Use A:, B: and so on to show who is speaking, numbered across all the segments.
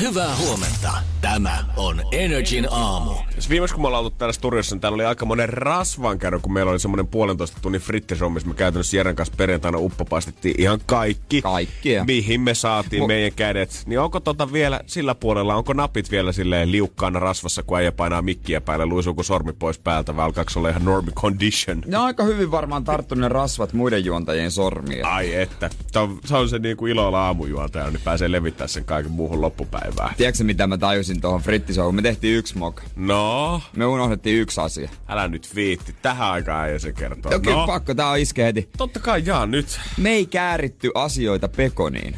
A: Hyvää huomenta. Tämä on Energin aamu.
B: Jos viimeksi kun me ollaan ollut täällä studiossa, niin täällä oli aika monen rasvan käydä, kun meillä oli semmoinen puolentoista tunnin frittishow, missä me käytännössä Jeren kanssa perjantaina uppopastettiin ihan kaikki.
C: Kaikkia.
B: Mihin me saatiin
C: Mu-
B: meidän kädet. Niin onko tota vielä sillä puolella, onko napit vielä silleen liukkaana rasvassa, kun äijä painaa mikkiä päälle, luisuuko sormi pois päältä, vai alkaako se olla ihan normi condition?
C: Ne on aika hyvin varmaan tarttunut ne rasvat muiden juontajien sormiin.
B: Ai että. Tää on- Se on se niinku ilo olla aamujuontaja, niin pääsee levittää sen kaiken muuhun loppupäivään.
C: Tiedätkö mitä mä tajusin tuohon frittisouhun? Me tehtiin yksi moka.
B: No,
C: Me unohdettiin yksi asia.
B: älä nyt viitti. Tähän aikaan ei se kertoo.
C: No, kyllä
B: no,
C: pakko, tää on iske heti.
B: totta kai jaa nyt.
C: Me ei kääritty asioita pekoniin.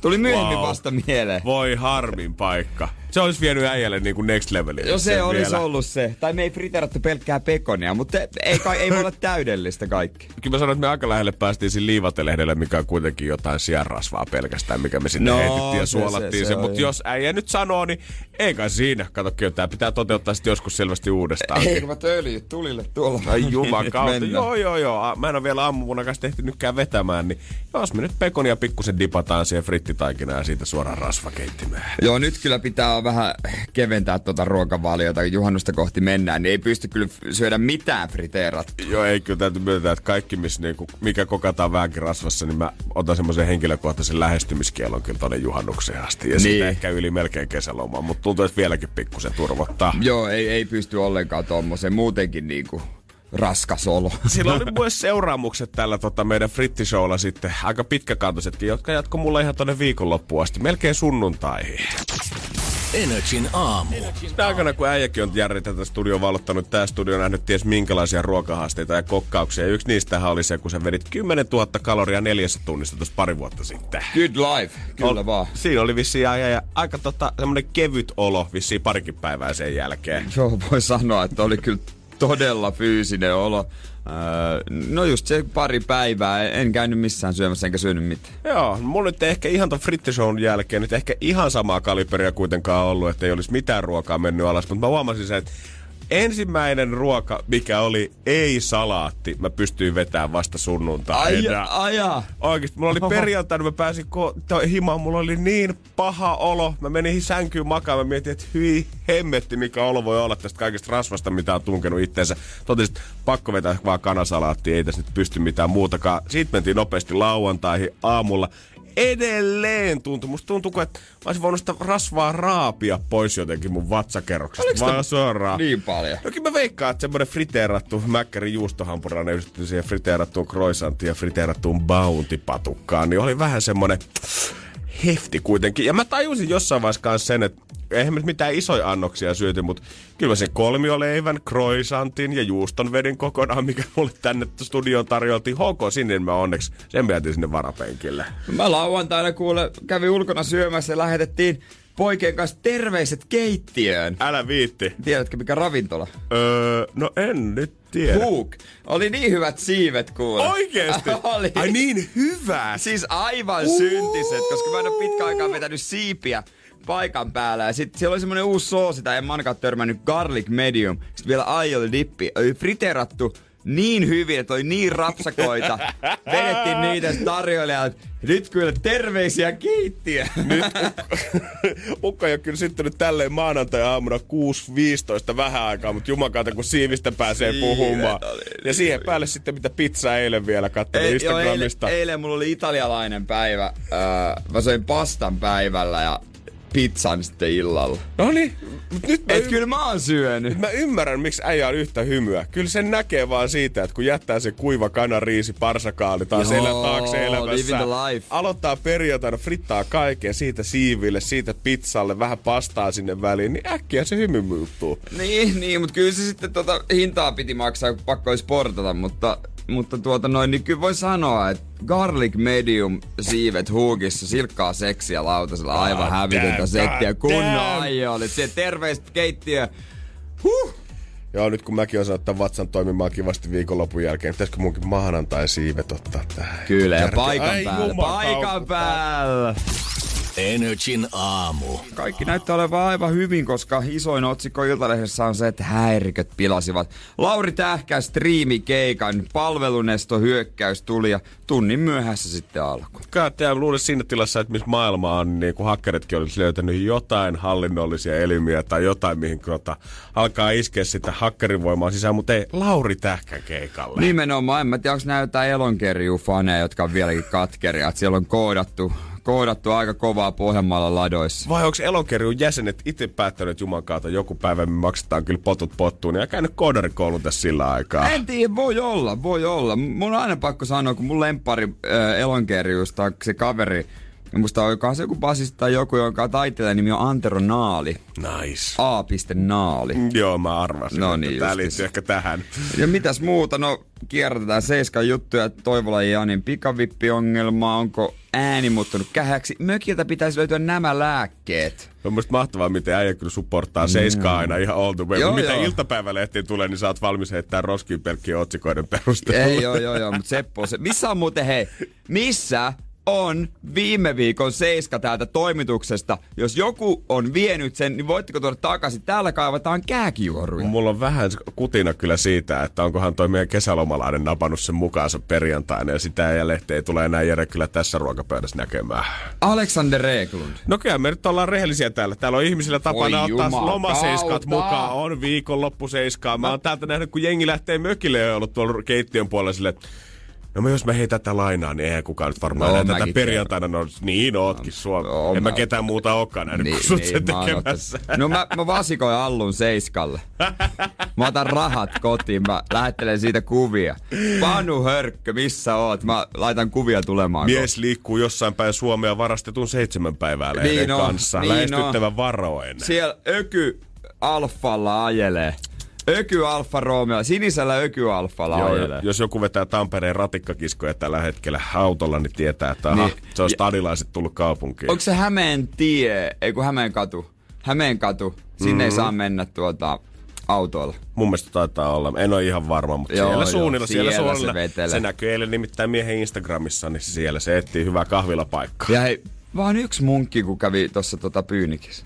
C: Tuli myöhemmin
B: Wow.
C: vasta mieleen.
B: Voi harmin paikka. Se olisi vienyt äijälle niinku next levelille.
C: Jo se olisi
B: vielä.
C: ollut se. Tai me ei friterattu pelkkää pekonia, mutta ei, kai, ei voi olla täydellistä kaikki.
B: Kyllä mä sanoin, että me aika lähelle päästiin siinä liivatelehdelle, mikä on kuitenkin jotain sienrasvaa pelkästään, mikä me sinne
C: No,
B: heitettiin ja
C: se-
B: suolattiin
C: se-
B: se.
C: se
B: Mutta
C: on
B: jos äijä nyt sanoo, niin ei kai siinä. Kato, kyllä tämä pitää toteuttaa sitten joskus selvästi uudestaan.
C: Ei kun mä öljyt tulille tuolla.
B: Ai juman kautta.
C: Mennään.
B: Joo, joo, joo. Mä en ole vielä aamuvuna kanssa tehtynytkään vetämään, niin jos me nyt pekonia pikkusen dipataan siihen frittitaikinaan ja siitä suoraan rasvakeittimeen.
C: Joo, nyt kyllä pitää vähän keventää tuota ruokavaliota, kun juhannusta kohti mennään, niin ei pysty kyllä syödä mitään friteerat.
B: Joo, ei kyllä täytyy myöntää, että kaikki, missä niinku, mikä kokataan vähänkin rasvassa, niin mä otan semmoisen henkilökohtaisen lähestymiskielon kyllä tonne juhannukseen asti. Ja niin.
C: Niin.
B: sitten ehkä yli melkein kesälomaan, mutta tuntuu, että vieläkin pikkusen turvottaa.
C: Joo, ei, ei pysty ollenkaan tommoseen. Muutenkin niinku raskas olo.
B: Sillä oli myös seuraamukset tällä tota, meidän frittishowlla sitten, aika pitkäkantoisetkin, jotka jatko mulle ihan tonne viikonloppuun asti, melkein sunnuntaihin.
A: Energin aamu.
B: Sitä aikana, kun äijäkin on Jari tätä studioa valottanut, tämä studio on nähnyt ties minkälaisia ruokahaasteita ja kokkauksia. Yksi niistähän oli se, kun sä vedit 10 000 kaloria neljässä tunnissa tuossa pari vuotta sitten.
C: Good life, kyllä
B: Ol-
C: vaan.
B: Siinä oli vissiin ja, ja, aika tota, semmonen kevyt olo vissiin parikin päivää sen jälkeen.
C: Joo, voi sanoa, että oli kyllä todella fyysinen olo. Öö, no just se pari päivää, en käynyt missään syömässä enkä syönyt mitään.
B: Joo, mulla nyt ehkä ihan ton frittishown jälkeen nyt ehkä ihan samaa kaliberia kuitenkaan ollut, että ei olisi mitään ruokaa mennyt alas, mutta mä huomasin sen, että ensimmäinen ruoka, mikä oli ei-salaatti, mä pystyin vetämään vasta sunnuntaina.
C: aja.
B: Oikeesti, mulla oli perjantaina, mä pääsin ko- himaan, mulla oli niin paha olo. Mä menin sänkyyn makaan, mä mietin, että hyi hemmetti, mikä olo voi olla tästä kaikesta rasvasta, mitä on tunkenut itteensä. Totesin, että pakko vetää vaan kanasalaattia, ei tässä nyt pysty mitään muutakaan. Sitten mentiin nopeasti lauantaihin aamulla. Edelleen tuntui, musta tuntuu, että mä olisin voinut sitä rasvaa raapia pois jotenkin mun vatsakerroksesta.
C: Oliko
B: Vaan suoraan.
C: Niin paljon.
B: No kyllä mä veikkaan, että semmoinen friteerattu mäkkäri juustohampurilainen yhdistetty siihen friteerattuun croissanttiin ja friteerattuun bounty-patukkaan, niin oli vähän semmoinen hefti kuitenkin. Ja mä tajusin jossain vaiheessa sen, että eihän mitään isoja annoksia syöty, mutta kyllä sen kolmioleivän, croissantin ja juuston vedin kokonaan, mikä mulle tänne studioon tarjoltiin. HK sinne mä onneksi, sen mä jätin sinne varapenkille.
C: Mä lauantaina kuule kävin ulkona syömässä ja lähetettiin poikien kanssa terveiset keittiöön.
B: Älä viitti.
C: Tiedätkö mikä ravintola?
B: Öö, no en nyt tiedä.
C: Hook. Oli niin hyvät siivet kuule.
B: Oikeesti?
C: Oli.
B: Ai niin hyvä.
C: Siis aivan syntiset, koska mä en ole pitkä aikaa vetänyt siipiä paikan päällä. Ja sit siellä oli semmonen uusi soosi, tai en mä ainakaan törmännyt, garlic medium. Sitten vielä aioli dippi. Oli friteerattu niin hyvin, että oli niin rapsakoita. Vedettiin niitä tarjoilijalle. Nyt kyllä terveisiä keittiö.
B: Nyt Ukko ei ole kyllä syttynyt tälleen maanantai-aamuna 6.15 vähän aikaa, mutta jumakaata kun siivistä pääsee
C: Siivet
B: puhumaan.
C: oli
B: Ja siihen päälle sitten mitä pizzaa eilen vielä katselin
C: Ei, joo,
B: Instagramista.
C: eilen, eilen mulla oli italialainen päivä. Öö, mä söin pastan päivällä ja pizzan sitten illalla.
B: No niin, mut nyt mä,
C: Et kyllä mä oon syönyt.
B: mä ymmärrän, miksi äijä on yhtä hymyä. Kyllä sen näkee vaan siitä, että kun jättää se kuiva kanariisi, parsakaali taas
C: Joo,
B: elä taakse elämässä. Aloittaa perjantaina, frittaa kaikkea, siitä siiville, siitä pizzalle, vähän pastaa sinne väliin, niin äkkiä se hymy muuttuu.
C: Niin, niin, mutta kyllä se sitten tota hintaa piti maksaa, kun pakko olisi portata, mutta mutta tuota noin, niin kyllä voi sanoa, että garlic medium siivet huukissa, silkkaa seksiä lautasella, aivan
B: God
C: hävitöntä settiä, kunnon
B: damn.
C: ajoille. Se terveistä keittiö. Huh.
B: Joo, nyt kun mäkin osaan ottaa vatsan toimimaan kivasti viikonlopun jälkeen, pitäisikö munkin maanantai siivet ottaa tähän?
C: Kyllä, ja paikan
B: Ai
C: päällä, paikan päällä.
A: Energin aamu.
C: Kaikki näyttää olevan aivan hyvin, koska isoin otsikko Iltalehdessä on se, että häiriköt pilasivat. Lauri Tähkä striimikeikan palvelunesto hyökkäys tuli ja tunnin myöhässä sitten alkoi.
B: God luulisin siinä tilassa, että missä maailma on, niin kuin hakkeritkin olisi löytänyt jotain hallinnollisia elimiä tai jotain, mihin tota, alkaa iskeä sitä hakkerivoimaa sisään, mutta ei Lauri Tähkän keikalle.
C: Nimenomaan, en mä tiedä, onko näyttää elonkerjuu-faneja, jotka on vieläkin katkeria. Että siellä on koodattu, koodattu aika kovaa Pohjanmaalla ladoissa.
B: Vai onko elonkerjun jäsenet itse päättäneet Juman kautta joku päivä, me maksetaan kyllä potut pottuun ja käynyt koodarikoulun tässä sillä aikaa?
C: En tiedä, voi olla, voi olla. Mun on aina pakko sanoa, kun mun lempari äh, elonkerjuusta on se kaveri, musta onkohan se joku basista tai joku, jonka taiteilijan nimi on Antero Naali.
B: Nice.
C: A. Naali.
B: Joo, mä arvasin,
C: No niin,
B: tää liittyy ehkä tähän.
C: Ja mitäs muuta? No, kierrätetään Seiskan juttuja. Toivola ja Janin pikavippiongelma. Onko ääni muuttunut kähäksi? Mökiltä pitäisi löytyä nämä lääkkeet.
B: On musta mahtavaa, miten äijä kyllä supporttaa seiskaa aina ihan all the way.
C: Joo,
B: mitä
C: joo.
B: iltapäivälehtiin tulee, niin sä oot valmis heittää roskiin pelkkien otsikoiden perusteella.
C: Ei, joo, joo, joo, mutta Seppo, se, missä on muuten, hei, missä on viime viikon seiska täältä toimituksesta. Jos joku on vienyt sen, niin voitteko tuoda takaisin? Täällä kaivataan kääkijuoruja.
B: Mulla on vähän kutina kyllä siitä, että onkohan toi meidän kesälomalainen napannut sen mukaansa perjantaina ja sitä ja lehti ei tule enää Jere kyllä tässä ruokapöydässä näkemään.
C: Alexander Reglund.
B: No kyllä me nyt ollaan rehellisiä täällä. Täällä on ihmisillä tapana
C: Voi
B: ottaa
C: jumakauta.
B: lomaseiskat mukaan. On viikonloppuseiskaa. Mä oon täältä nähnyt, kun jengi lähtee mökille ja ollut tuolla keittiön puolella silleen, että No jos mä heitän tätä lainaa, niin eihän kukaan nyt varmaan
C: No,
B: no, näe tätä perjantaina. No niin ootkin sua.
C: No,
B: en mä
C: mä-
B: ketään muuta olekaan nähnyt niin, kuin sut sen
C: mä oon
B: tekemässä.
C: No mä, mä vasikoin Allun Seiskalle. Mä otan rahat kotiin, mä lähettelen siitä kuvia. Panu Hörkkö, missä oot? Mä laitan kuvia tulemaan.
B: Mies liikkuu jossain päin Suomea varastetun seitsemän päivää
C: Niin on,
B: kanssa.
C: niin
B: Lähestyttävän varoen.
C: Siellä Öky Alfalla ajelee. Öky Alfa Romeo, sinisellä Öky Alfalla
B: Joo,
C: ajelee.
B: jos joku vetää Tampereen ratikkakiskoja tällä hetkellä autolla, niin tietää, että aha,
C: Niin.
B: se on stadilaiset tullut kaupunkiin.
C: Onko se Hämeen tie, ei kun Hämeen katu? Hämeen katu. Sinne
B: Mhm.
C: ei saa mennä tuota autoilla.
B: Mun mielestä taitaa olla. En ole ihan varma, mutta
C: Joo,
B: siellä suunnilla, siellä,
C: siellä se
B: suunnilla.
C: vetelee.
B: Se näkyy eilen nimittäin miehen Instagramissa, niin siellä se etsii hyvää kahvilapaikkaa.
C: Ja hei, vaan yksi munkki, kun kävi tuossa tota pyynikissä.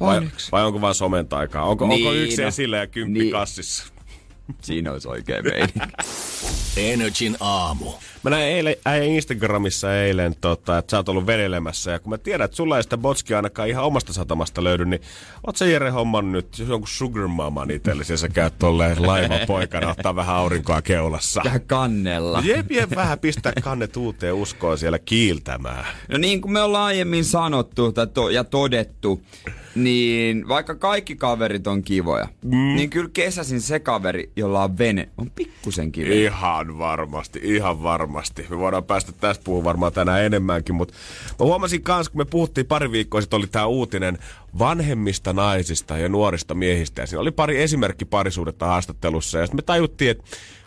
B: Vai,
C: Vain yksi.
B: vai onko vaan somen taikaa? Onko,
C: Niin,
B: onko yksi
C: no.
B: esillä ja kymppi
C: Niin.
B: kassissa?
C: Siinä olisi oikein meininki.
A: Energin aamu.
B: Mä näin eilen, äijän Instagramissa eilen, tota, että sä oot ollut vedelemässä. Ja kun mä tiedän, että sulla ei sitä botskia ainakaan ihan omasta satamasta löydy, niin oot sä Jere hommannut nyt jonkun sugar maman itsellesi ja sä käyt tolleen laivan poikana ottaa vähän aurinkoa keulassa.
C: Vähän kannella.
B: Jep, jep, vähän pistää kannet uuteen uskoon siellä kiiltämään.
C: No niin kuin me ollaan aiemmin sanottu ja todettu, niin vaikka kaikki kaverit on kivoja, mm. niin kyllä kesäsin se kaveri, jolla on vene, on pikkusen kiva.
B: Ihan varmasti, ihan varmasti. Me voidaan päästä tästä puhumaan varmaan tänään enemmänkin, mutta mä huomasin kans, kun me puhuttiin pari viikkoa sitten, oli tää uutinen vanhemmista naisista ja nuorista miehistä. Ja siinä oli pari esimerkki parisuudetta haastattelussa ja sitten me tajuttiin, että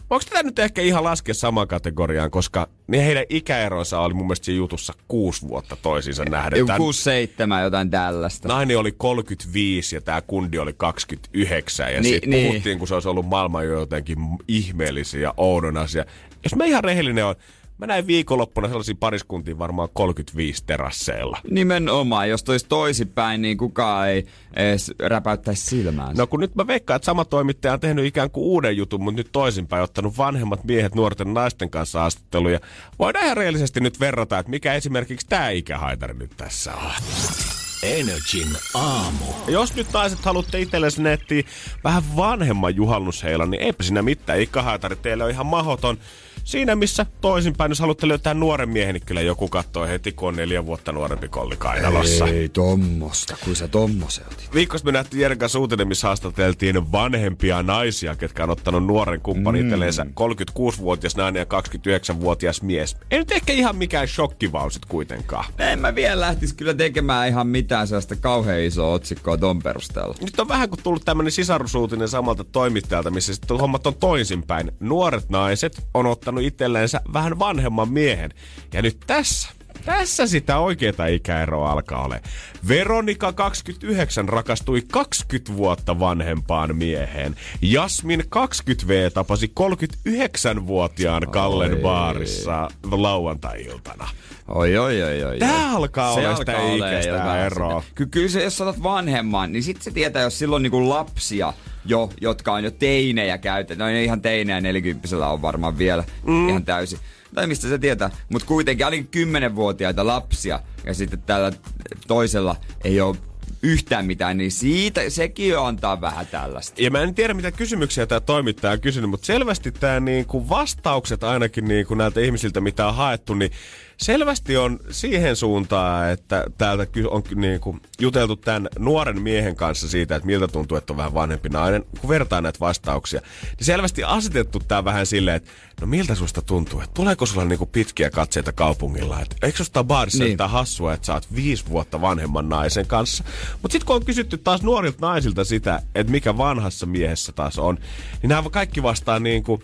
B: Onko tätä nyt ehkä ihan laskea samaan kategoriaan, koska niin heidän ikäeronsa oli mun mielestä jutussa kuusi vuotta toisiinsa nähden.
C: Joku
B: Tän
C: 6-7, jotain tällaista.
B: nainen oli 35 ja tämä kundi oli 29 ja
C: Ni-
B: niin, siitä
C: niin.
B: puhuttiin, kun se olisi ollut maailman jotenkin ihmeellisiä ja oudon asia. Jos mä ihan rehellinen on, mä näin viikonloppuna sellaisia pariskuntia varmaan 35 terasseilla.
C: Nimenomaan, jos tois toisinpäin, niin kukaan ei edes räpäyttäisi silmäänsä.
B: No kun nyt mä veikkaan, että sama toimittaja on tehnyt ikään kuin uuden jutun, mutta nyt toisinpäin ottanut vanhemmat miehet nuorten naisten kanssa haastatteluja. Voidaan ihan reellisesti nyt verrata, että mikä esimerkiksi tämä ikähaitari nyt tässä on.
A: Energin aamu.
B: Ja jos nyt naiset haluatte itsellesi nettiä vähän vanhemman juhannusheilan, niin eipä siinä mitään. Ikähaitari teille on ihan mahoton. Siinä missä toisinpäin, jos haluatte löytää nuoren miehen, niin kyllä joku katsoo heti, kun on neljä vuotta nuorempi kolli kainalossa.
C: Ei tommosta, kun sä tommosen otit.
B: Viikossa me nähtiin Jeren kanssa uutinen, missä haastateltiin vanhempia naisia, ketkä on ottanut nuoren kumppanin mm. itselleensä 36-vuotias nainen ja 29-vuotias mies. Ei nyt ehkä ihan mikään shokkiva on sit kuitenkaan.
C: En mä vielä lähtis kyllä tekemään ihan mitään mitään sellaista kauhean isoa otsikkoa ton perusteella.
B: Nyt on vähän kuin tullut tämmönen sisarusuutinen samalta toimittajalta, missä sitten hommat on toisinpäin. Nuoret naiset on ottanut itselleensä vähän vanhemman miehen. Ja nyt tässä tässä sitä oikeeta ikäeroa alkaa ole. Veronika 29 rakastui 20 vuotta vanhempaan mieheen. Jasmin 20V tapasi 39-vuotiaan Kallen Oi. baarissa lauantai-iltana.
C: Oi, oi, oi, oi.
B: Tää alkaa se olla sitä ikäistä eroa.
C: Ky- kyllä se, jos otat vanhemman, niin sit se tietää, jos silloin niinku lapsia jo, jotka on jo teinejä käytetty. No ihan teinejä, nelikymppisellä on varmaan vielä mm. ihan täysin tai mistä se tietää. Mutta kuitenkin ainakin kymmenenvuotiaita lapsia ja sitten tällä toisella ei ole yhtään mitään, niin siitä sekin jo antaa vähän tällaista.
B: Ja mä en tiedä, mitä kysymyksiä tämä toimittaja on kysynyt, mutta selvästi tämä niinku vastaukset ainakin niinku näiltä ihmisiltä, mitä on haettu, niin selvästi on siihen suuntaan, että täältä on niin kuin juteltu tämän nuoren miehen kanssa siitä, että miltä tuntuu, että on vähän vanhempi nainen, kun vertaa näitä vastauksia. Niin selvästi asetettu tämä vähän silleen, että no miltä susta tuntuu, että tuleeko sulla niin kuin pitkiä katseita kaupungilla, että eikö susta baarissa niin. hassua, että sä oot viisi vuotta vanhemman naisen kanssa. Mutta sitten kun on kysytty taas nuorilta naisilta sitä, että mikä vanhassa miehessä taas on, niin nämä kaikki vastaa niin kuin,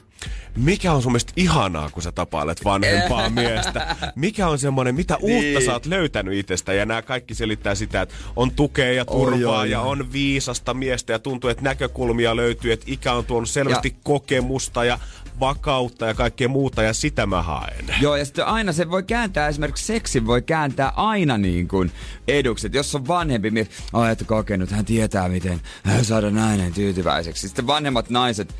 B: mikä on sun mielestä ihanaa, kun sä tapailet vanhempaa miestä? Mikä on semmoinen, mitä uutta niin. sä oot löytänyt itsestä? Ja nämä kaikki selittää sitä, että on tukea ja turvaa oh, ja on viisasta miestä ja tuntuu, että näkökulmia löytyy, että ikä on tuonut selvästi ja. kokemusta ja vakautta ja kaikkea muuta, ja sitä mä haen.
C: Joo, ja sitten aina se voi kääntää, esimerkiksi seksi voi kääntää aina niin kuin eduksi. Et jos on vanhempi mies, oh, että kokenut, hän tietää miten saada nainen tyytyväiseksi. Sitten vanhemmat naiset,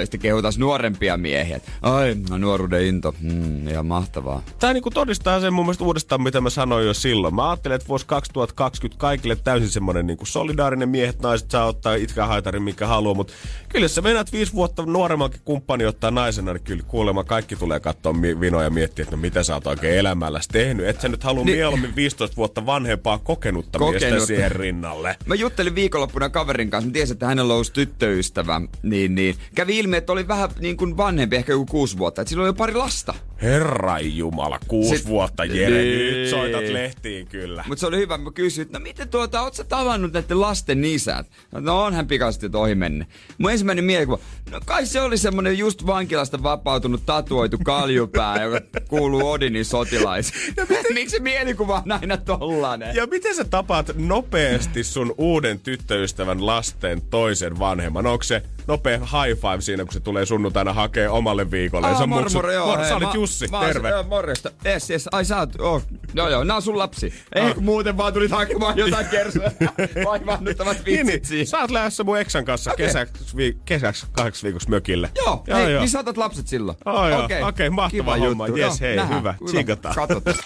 C: sitten kehutaan nuorempia miehiä. Ai, no nuoruuden into. Mm, ihan mahtavaa.
B: Tämä niinku todistaa sen mun mielestä uudestaan, mitä mä sanoin jo silloin. Mä ajattelin, että vuosi 2020 kaikille täysin semmoinen niinku solidaarinen miehet, naiset saa ottaa itkähaitarin, mikä haluaa, mutta kyllä se meinaat viisi vuotta nuoremmankin kumppani ottaa naisena, niin kyllä kuulemma kaikki tulee katsoa vinoja ja miettiä, että no mitä sä oot oikein elämälläsi tehnyt. Et sä nyt halua niin. mieluummin 15 vuotta vanhempaa kokenutta, kokenutta miestä siihen rinnalle.
C: Mä juttelin viikonloppuna kaverin kanssa, mä tiesin, että hänellä olisi tyttöystävä, niin, niin kävi ilmi, että oli vähän niin kuin vanhempi, ehkä joku kuusi vuotta. Että sillä oli jo pari lasta.
B: Herra Jumala, kuusi Sit, vuotta, Jere, niin. nyt soitat lehtiin kyllä.
C: Mutta se oli hyvä, mä kysyin, että no miten tuota, oot sä tavannut näiden lasten isät? No onhan pikaisesti ohi menne. Mun ensimmäinen mielikuva, no kai se oli semmonen just vankilasta vapautunut tatuoitu kaljupää, joka kuuluu Odinin sotilaisiin. Miksi mielikuva on aina tollanen?
B: Ja miten sä tapaat nopeasti sun uuden tyttöystävän lasten toisen vanhemman? Onko se nopea high five siinä, kun se tulee sunnuntaina hakee omalle viikolle.
C: Aa, moro, moro,
B: joo. Moro, sä olit Jussi,
C: mä,
B: terve.
C: Mä, morjesta. Yes, yes. Ai sä oot, oh. Joo, joo, nää on sun lapsi. Ei, ah. muuten vaan tulit hakemaan jotain kersoja. Vaivannuttavat vitsit niin, niin,
B: siihen. Sä oot lähdössä mun eksän kanssa okay. kesäksi, vi, kesäksi kahdeksi viikoksi mökille.
C: Joo, joo, hei, joo. niin sä otat lapset silloin.
B: Oh, okei, okay. okay, mahtava Kiva homma. Juttu. Yes, hei, Nähdään. hyvä. Tsikataan.
A: Katsotaan.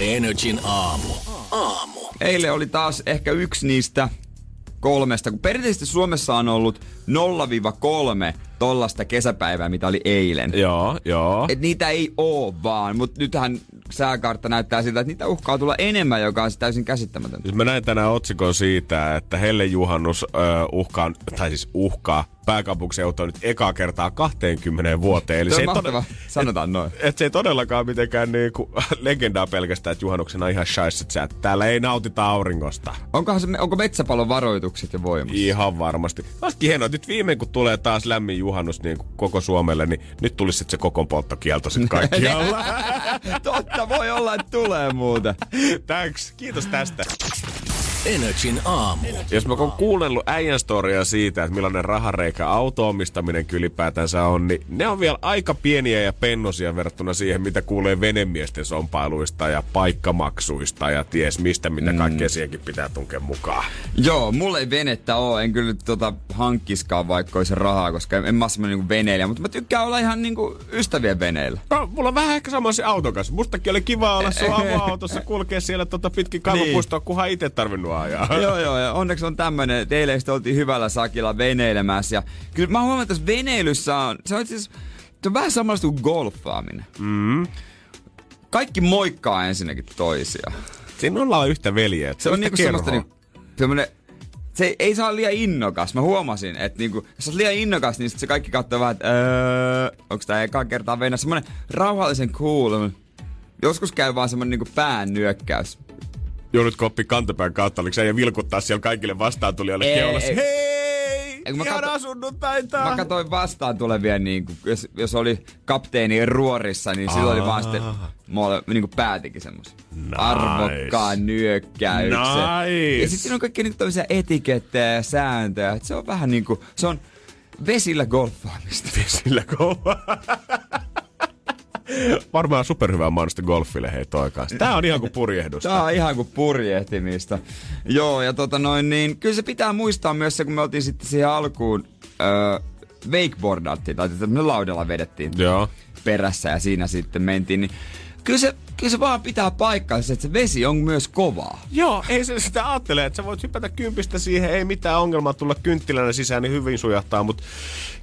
A: Energin aamu.
C: Aamu. Eilen oli taas ehkä yksi niistä kolmesta, kun perinteisesti Suomessa on ollut 0-3 tollasta kesäpäivää, mitä oli eilen.
B: Joo, joo.
C: Et niitä ei oo vaan, mutta nythän sääkartta näyttää siltä, että niitä uhkaa tulla enemmän, joka on täysin käsittämätöntä.
B: Siis mä näin tänään otsikon siitä, että Helle Juhannus ö, uhkaa, tai siis uhkaa pääkaupunkiseutua nyt ekaa kertaa 20 vuoteen.
C: Eli se, ei todella, sanotaan
B: et,
C: noin.
B: Et se ei todellakaan mitenkään niinku legendaa pelkästään, että juhannuksena ihan shaisset sä, että täällä ei nautita auringosta.
C: Onkohan se, onko metsäpalon varoitukset jo voimassa?
B: Ihan varmasti. Olisikin hienoa, nyt viimein kun tulee taas lämmin juhannus niin koko Suomelle, niin nyt tulisi sitten se koko polttokielto sitten kaikkialla.
C: Totta, voi olla, että tulee muuta.
B: Thanks, kiitos tästä.
A: Energin aamu.
B: Jos mä oon kuunnellut äijän storia siitä, että millainen rahareikä auto-omistaminen ylipäätänsä on, niin ne on vielä aika pieniä ja pennosia verrattuna siihen, mitä kuulee venemiesten sompailuista ja paikkamaksuista ja ties mistä, mitä mm. kaikkea siihenkin pitää tunkea mukaan.
C: Joo, mulle ei venettä oo, en kyllä tota hankkiskaan vaikka olisi rahaa, koska en, en mä semmonen niinku veneilijä, mutta mä tykkään olla ihan niinku ystävien veneillä.
B: No, mulla on vähän ehkä sama se auton kanssa. Mustakin oli kiva olla sun avoautossa kulkea siellä tota pitkin kaivopuistoa, niin. kunhan itse tarvinnut ajaa.
C: joo, joo, ja onneksi on tämmönen, teille oltiin hyvällä sakilla veneilemässä. Ja kyllä mä huomaan, että veneilyssä on, se on siis, se on vähän samanlaista kuin golfaaminen.
B: Mm.
C: Kaikki moikkaa ensinnäkin toisia.
B: Siinä ollaan yhtä veljeä.
C: Se on niinku semmoista niinku, semmoinen se ei, ei saa liian innokas. Mä huomasin, että niinku, jos on liian innokas, niin sit se kaikki katsoo vähän, että öö, onko tää eka kertaa venä. Semmonen rauhallisen cool. Joskus käy vaan semmonen niinku pään nyökkäys
B: Joudutko oppi kantapään kautta, oliko se ja vilkuttaa siellä kaikille vastaantulijoille
C: Ei,
B: keulassa?
C: ei.
B: Hei!
C: Eikö mä
B: Ihanaa
C: katso-
B: sunnuntaita!
C: Mä katsoin vastaan tulevia, niin kuin, jos, jos oli kapteeni ruorissa, niin silloin oli vaan sitten, mulle niin kuin päätikin semmoisen
B: Nice.
C: arvokkaan nyökkäyksen.
B: Nice.
C: Ja sitten siinä on kaikki niin tämmöisiä etikettejä ja sääntöjä. että Se on vähän niin kuin, se on vesillä golfaamista.
B: Sillä kova. Varmaan superhyvää mainosta golfille hei toi kanssa. Tää on ihan kuin purjehdusta.
C: Tää on ihan kuin purjehtimista. Joo, ja tota noin, niin kyllä se pitää muistaa myös se, kun me oltiin sitten siihen alkuun öö, wakeboardattiin, tai tämmöinen laudella vedettiin
B: Joo.
C: perässä ja siinä sitten mentiin, niin kyllä se, kyllä se vaan pitää paikkansa, että se vesi on myös kovaa.
B: Joo, ei se sitä ajattele, että sä voit hypätä kympistä siihen, ei mitään ongelmaa tulla kynttilänä sisään, niin hyvin sujahtaa, mutta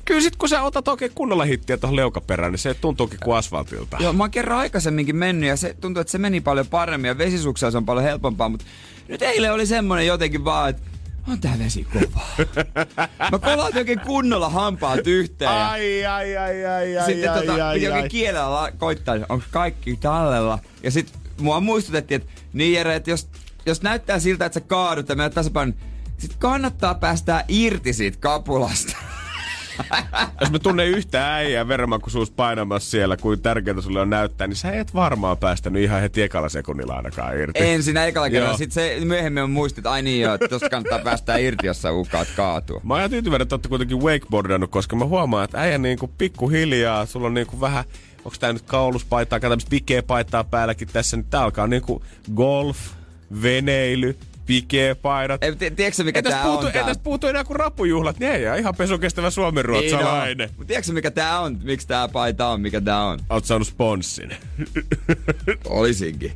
B: kyllä sit kun sä otat oikein kunnolla hittiä tuohon leukaperään, niin se tuntuukin kuin asfaltilta.
C: Joo, mä oon kerran aikaisemmin mennyt ja se tuntuu, että se meni paljon paremmin ja vesisuksella se on paljon helpompaa, mutta nyt eilen oli semmonen jotenkin vaan, että on tää vesi kovaa. mä kolautin oikein kunnolla hampaat yhteen ja
B: Ai, ai, ai, ai, ai,
C: sitten
B: ai,
C: tota,
B: ai,
C: piti
B: ai.
C: kielellä koittaa, onko kaikki tallella. Ja sit mua muistutettiin, että niin Jere, että jos, jos näyttää siltä, että sä kaadut ja menet tasapainon, sit kannattaa päästää irti siitä kapulasta.
B: Jos mä tunnen yhtä äijää vermakusuus painamassa siellä, kuin tärkeintä sulle on näyttää, niin sä et varmaan päästänyt ihan heti ekalla sekunnilla ainakaan irti.
C: Ensin ekalla kerralla, sit se myöhemmin on muistit, että ai niin joo, että tosta kannattaa päästää irti, jos sä ukaat kaatua.
B: Mä oon tyytyväinen, että olette kuitenkin wakeboardannut, koska mä huomaan, että äijä niinku pikkuhiljaa, sulla on niinku vähän, onko tää nyt kauluspaitaa, tämmöistä pikeepaitaa päälläkin tässä, niin tää alkaa niinku golf, veneily, pikeepaidat.
C: Ei, ti- tiedätkö mikä tää
B: puutu,
C: on
B: ei tästä puutu enää kuin rapujuhlat, niin ei ihan pesukestävä suomenruotsalainen.
C: Mutta tiedätkö mikä tää on? Miksi tää paita on? Mikä tää on?
B: Oot saanut sponssin.
C: Olisinkin.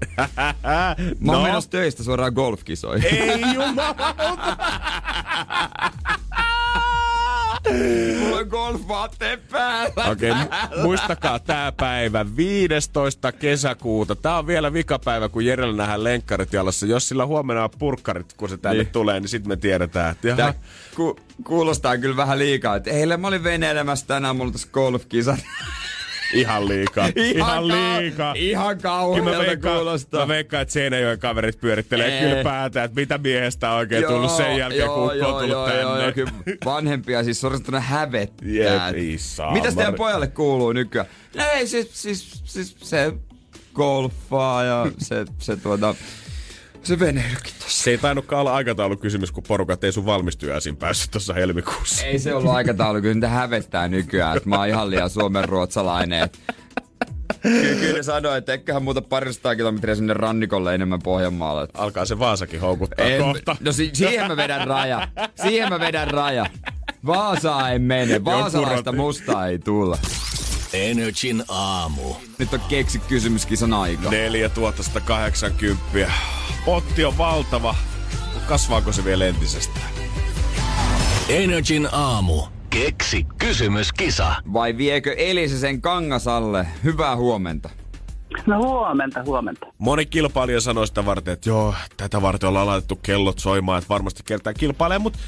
C: Mä oon
B: No.
C: menossa töistä suoraan golfkisoihin.
B: Ei jumalauta.
C: Mulla on golfvaatteet päällä.
B: Okei, okay, muistakaa tää päivä, 15. kesäkuuta. Tää on vielä vikapäivä, kun Jerellä nähdään lenkkarit jalassa. Jos sillä huomenna on purkkarit, kun se tänne
C: Niin.
B: niin. tulee, niin sitten me tiedetään, että jaha,
C: Tää ku, kuulostaa kyllä vähän liikaa. Et eilen mä olin veneilemässä tänään, mulla on tässä golfkisat.
B: Ihan liikaa. ihan
C: kau-
B: liikaa.
C: Ihan
B: Kyllä mä
C: kauhealta
B: veikkaan,
C: kuulostaa.
B: mä veikkaan, että Seinäjoen kaverit pyörittelee
C: Ei.
B: kyllä päätä, että mitä miehestä on oikein tullut sen jälkeen, kun ukko on tullut
C: joo,
B: tänne.
C: joo, joo, kyllä vanhempia siis suorastaan hävettää.
B: Jep, saa.
C: Mitäs teidän pojalle kuuluu nykyään? No ei, siis, siis, siis se golfaa ja se, se tuota, se veneilykin tossa.
B: Se ei tainnutkaan olla aikataulukysymys, kun porukat ei sun valmistyjäisiin päässyt tuossa helmikuussa.
C: Ei se ollut aikataulu, kyllä niitä hävettää nykyään, että mä oon ihan liian suomenruotsalainen. et- Kyllä, kyllä ne sanoo, että eiköhän muuta parista kilometriä sinne rannikolle enemmän Pohjanmaalle.
B: Alkaa se Vaasakin houkuttaa
C: En,
B: kohta.
C: no si- siihen mä vedän raja. Siihen mä vedän raja. Vaasaa ei mene. Vaasalaista musta ei tulla.
A: Energin aamu.
C: Nyt on keksi kysymyskisan aika.
B: 4180. Potti on valtava. Kasvaako se vielä entisestään?
A: Energin aamu. Keksi kysymyskisa.
C: Vai viekö Elisa sen kangasalle? Hyvää huomenta.
D: No huomenta, huomenta.
B: Moni kilpailija sanoi sitä varten, että joo, tätä varten ollaan laitettu kellot soimaan, että varmasti kertaa kilpailee, mutta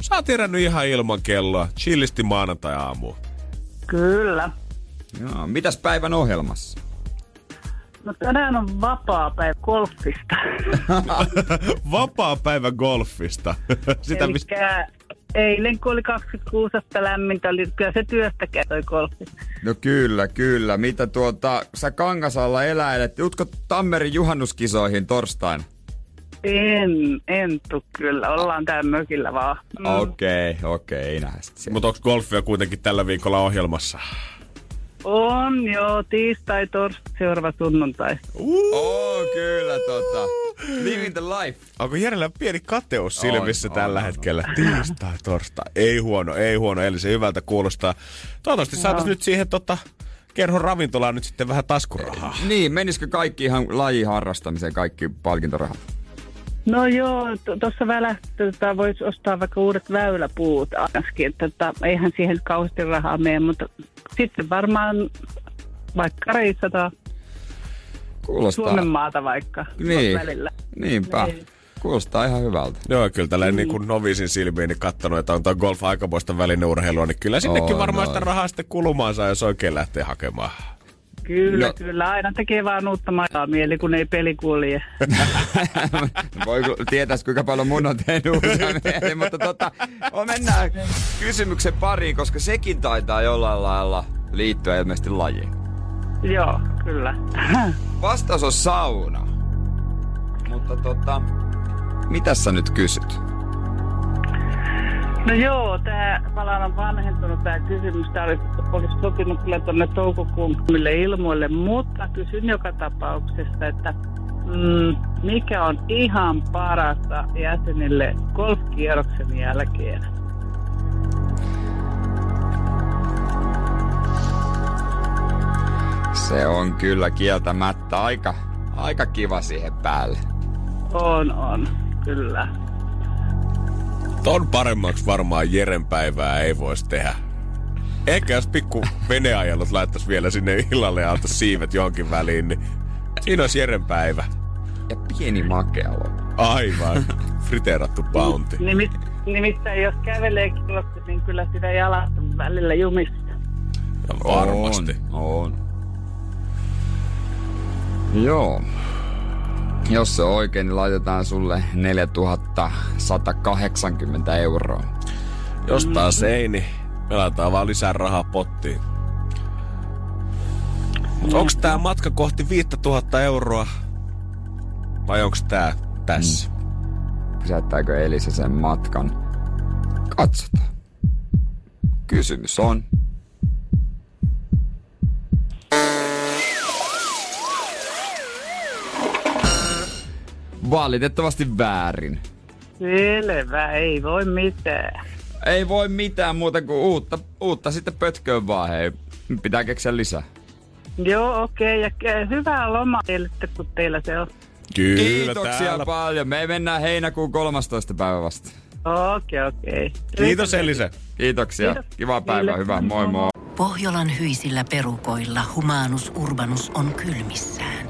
B: sä oot herännyt ihan ilman kelloa. Chillisti maanantai-aamu.
D: Kyllä.
C: Joo, mitäs päivän ohjelmassa?
D: No tänään on vapaa päivä golfista.
B: Vapaa päivä golfista. Sitä mis...
D: Elikkä eilen kun oli 26 astetta lämmintä, oli kyllä se työstä toi golfi.
C: No kyllä, kyllä. Mitä tuota, sä kangasalla eläilet? Jutko Tammerin juhannuskisoihin torstaina?
D: En, en tuu kyllä. Ollaan täällä mökillä vaan. Mm.
C: Okei, okei, ei nähdä sit siellä.
B: Mutta onko golfia kuitenkin tällä viikolla ohjelmassa?
D: On joo, tiistai, torstai, seuraava sunnuntai.
C: Oo, kyllä tota. Living the life.
B: Onko Jerellä pieni kateus silmissä
C: On,
B: tällä
C: on,
B: hetkellä? Tiistai, torstai. Ei huono, ei huono. Eli se hyvältä kuulostaa. Toivottavasti saataisiin nyt siihen tota, kerhon ravintolaan nyt sitten vähän taskurahaa.
C: Niin, menisikö kaikki ihan lajin harrastamiseen, kaikki palkintorahat?
D: No joo, tuossa välähtää, tota, voisi ostaa vaikka uudet väyläpuut ainakin, että tota, eihän siihen kauheasti rahaa mene, mutta sitten varmaan vaikka reissata
C: Kuulostaa.
D: Suomen maata vaikka
C: Niin,
D: välillä.
C: niinpä.
D: Niin.
C: Kuulostaa ihan hyvältä.
B: Joo, kyllä tällä niin kuin novisin silmiin niin katsonut, että on tuo golf aikamoista välineurheilua, niin kyllä sinnekin
C: On,
B: varmaan
C: on.
B: sitä rahaa sitten kulumaan saa, jos oikein lähtee hakemaan.
D: Kyllä,
C: No.
D: kyllä. Aina tekee vaan uutta mailaa mieli, kun ei peli kulje.
C: Voi ku- tietäis kuinka paljon mun on tehnyt uusia mieli, mutta tota, o, mennään kysymyksen pariin, koska sekin taitaa jollain lailla liittyä ilmeisesti lajiin.
D: Joo, kyllä.
C: Vastaus on sauna. Mutta tota, mitä sä nyt kysyt?
D: No joo, tämä palaan on vanhentunut tämä kysymys. Tämä olisi, olisi sopinut kyllä tuonne toukokuun ilmoille, mutta kysyn joka tapauksessa, että mm, mikä on ihan parasta jäsenille golfkierroksen jälkeen?
C: Se on kyllä kieltämättä aika, aika kiva siihen päälle.
D: On, on, kyllä.
B: Ton paremmaksi varmaan Jeren päivää ei voisi tehdä. Ehkä jos pikku veneajelut laittaisi vielä sinne illalle ja antaisi siivet johonkin väliin, niin siinä olisi Jeren päivä.
C: Ja pieni makea loppu.
B: Aivan. Friteerattu bounty.
D: Nimit, nimittäin jos kävelee kiloksi, niin kyllä sitä jalat on välillä jumissa.
B: Ja varmasti.
C: On, on. Joo. Jos se on oikein, niin laitetaan sulle 4180 euroa.
B: Jos taas ei, niin me laitetaan vaan lisää rahaa pottiin. Mut onks tää matka kohti 5000 euroa? Vai onks tää tässä?
C: Pysäyttääkö Elisa sen matkan? Katsotaan. Kysymys on. Valitettavasti väärin.
D: Selvä, ei voi mitään.
C: Ei voi mitään muuta kuin uutta, uutta sitten pötköön vaan, hei. Pitää keksiä lisää.
D: Joo, okei. Okay. Ja hyvää lomaa teille, sitten, kun teillä se on.
B: Kyllä
C: Kiitoksia
B: täällä.
C: paljon. Me mennään heinäkuun 13. päivä vasta.
D: Okei, okei.
B: Kiitos Elise.
C: Kiitoksia.
D: Kiitos.
C: Kivaa päivää.
D: Kiitos.
C: Hyvä. Moi moi.
E: Pohjolan hyisillä perukoilla humanus urbanus on kylmissään.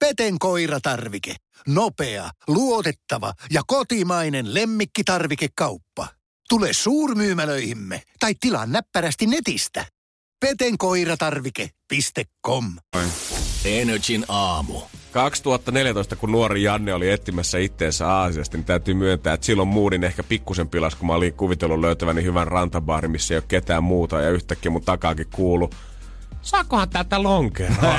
F: Peten koiratarvike. Nopea, luotettava ja kotimainen lemmikkitarvikekauppa. Tule suurmyymälöihimme tai tilaa näppärästi netistä. petenkoiratarvike.com
A: Energin aamu.
B: 2014, kun nuori Janne oli etsimässä itteensä Aasiasta, niin täytyy myöntää, että silloin muudin ehkä pikkusen pilas, kun mä olin kuvitellut löytäväni hyvän rantabaari, missä ei ole ketään muuta, ja yhtäkkiä mun takaakin kuulu. Saakohan tätä lonkeroa?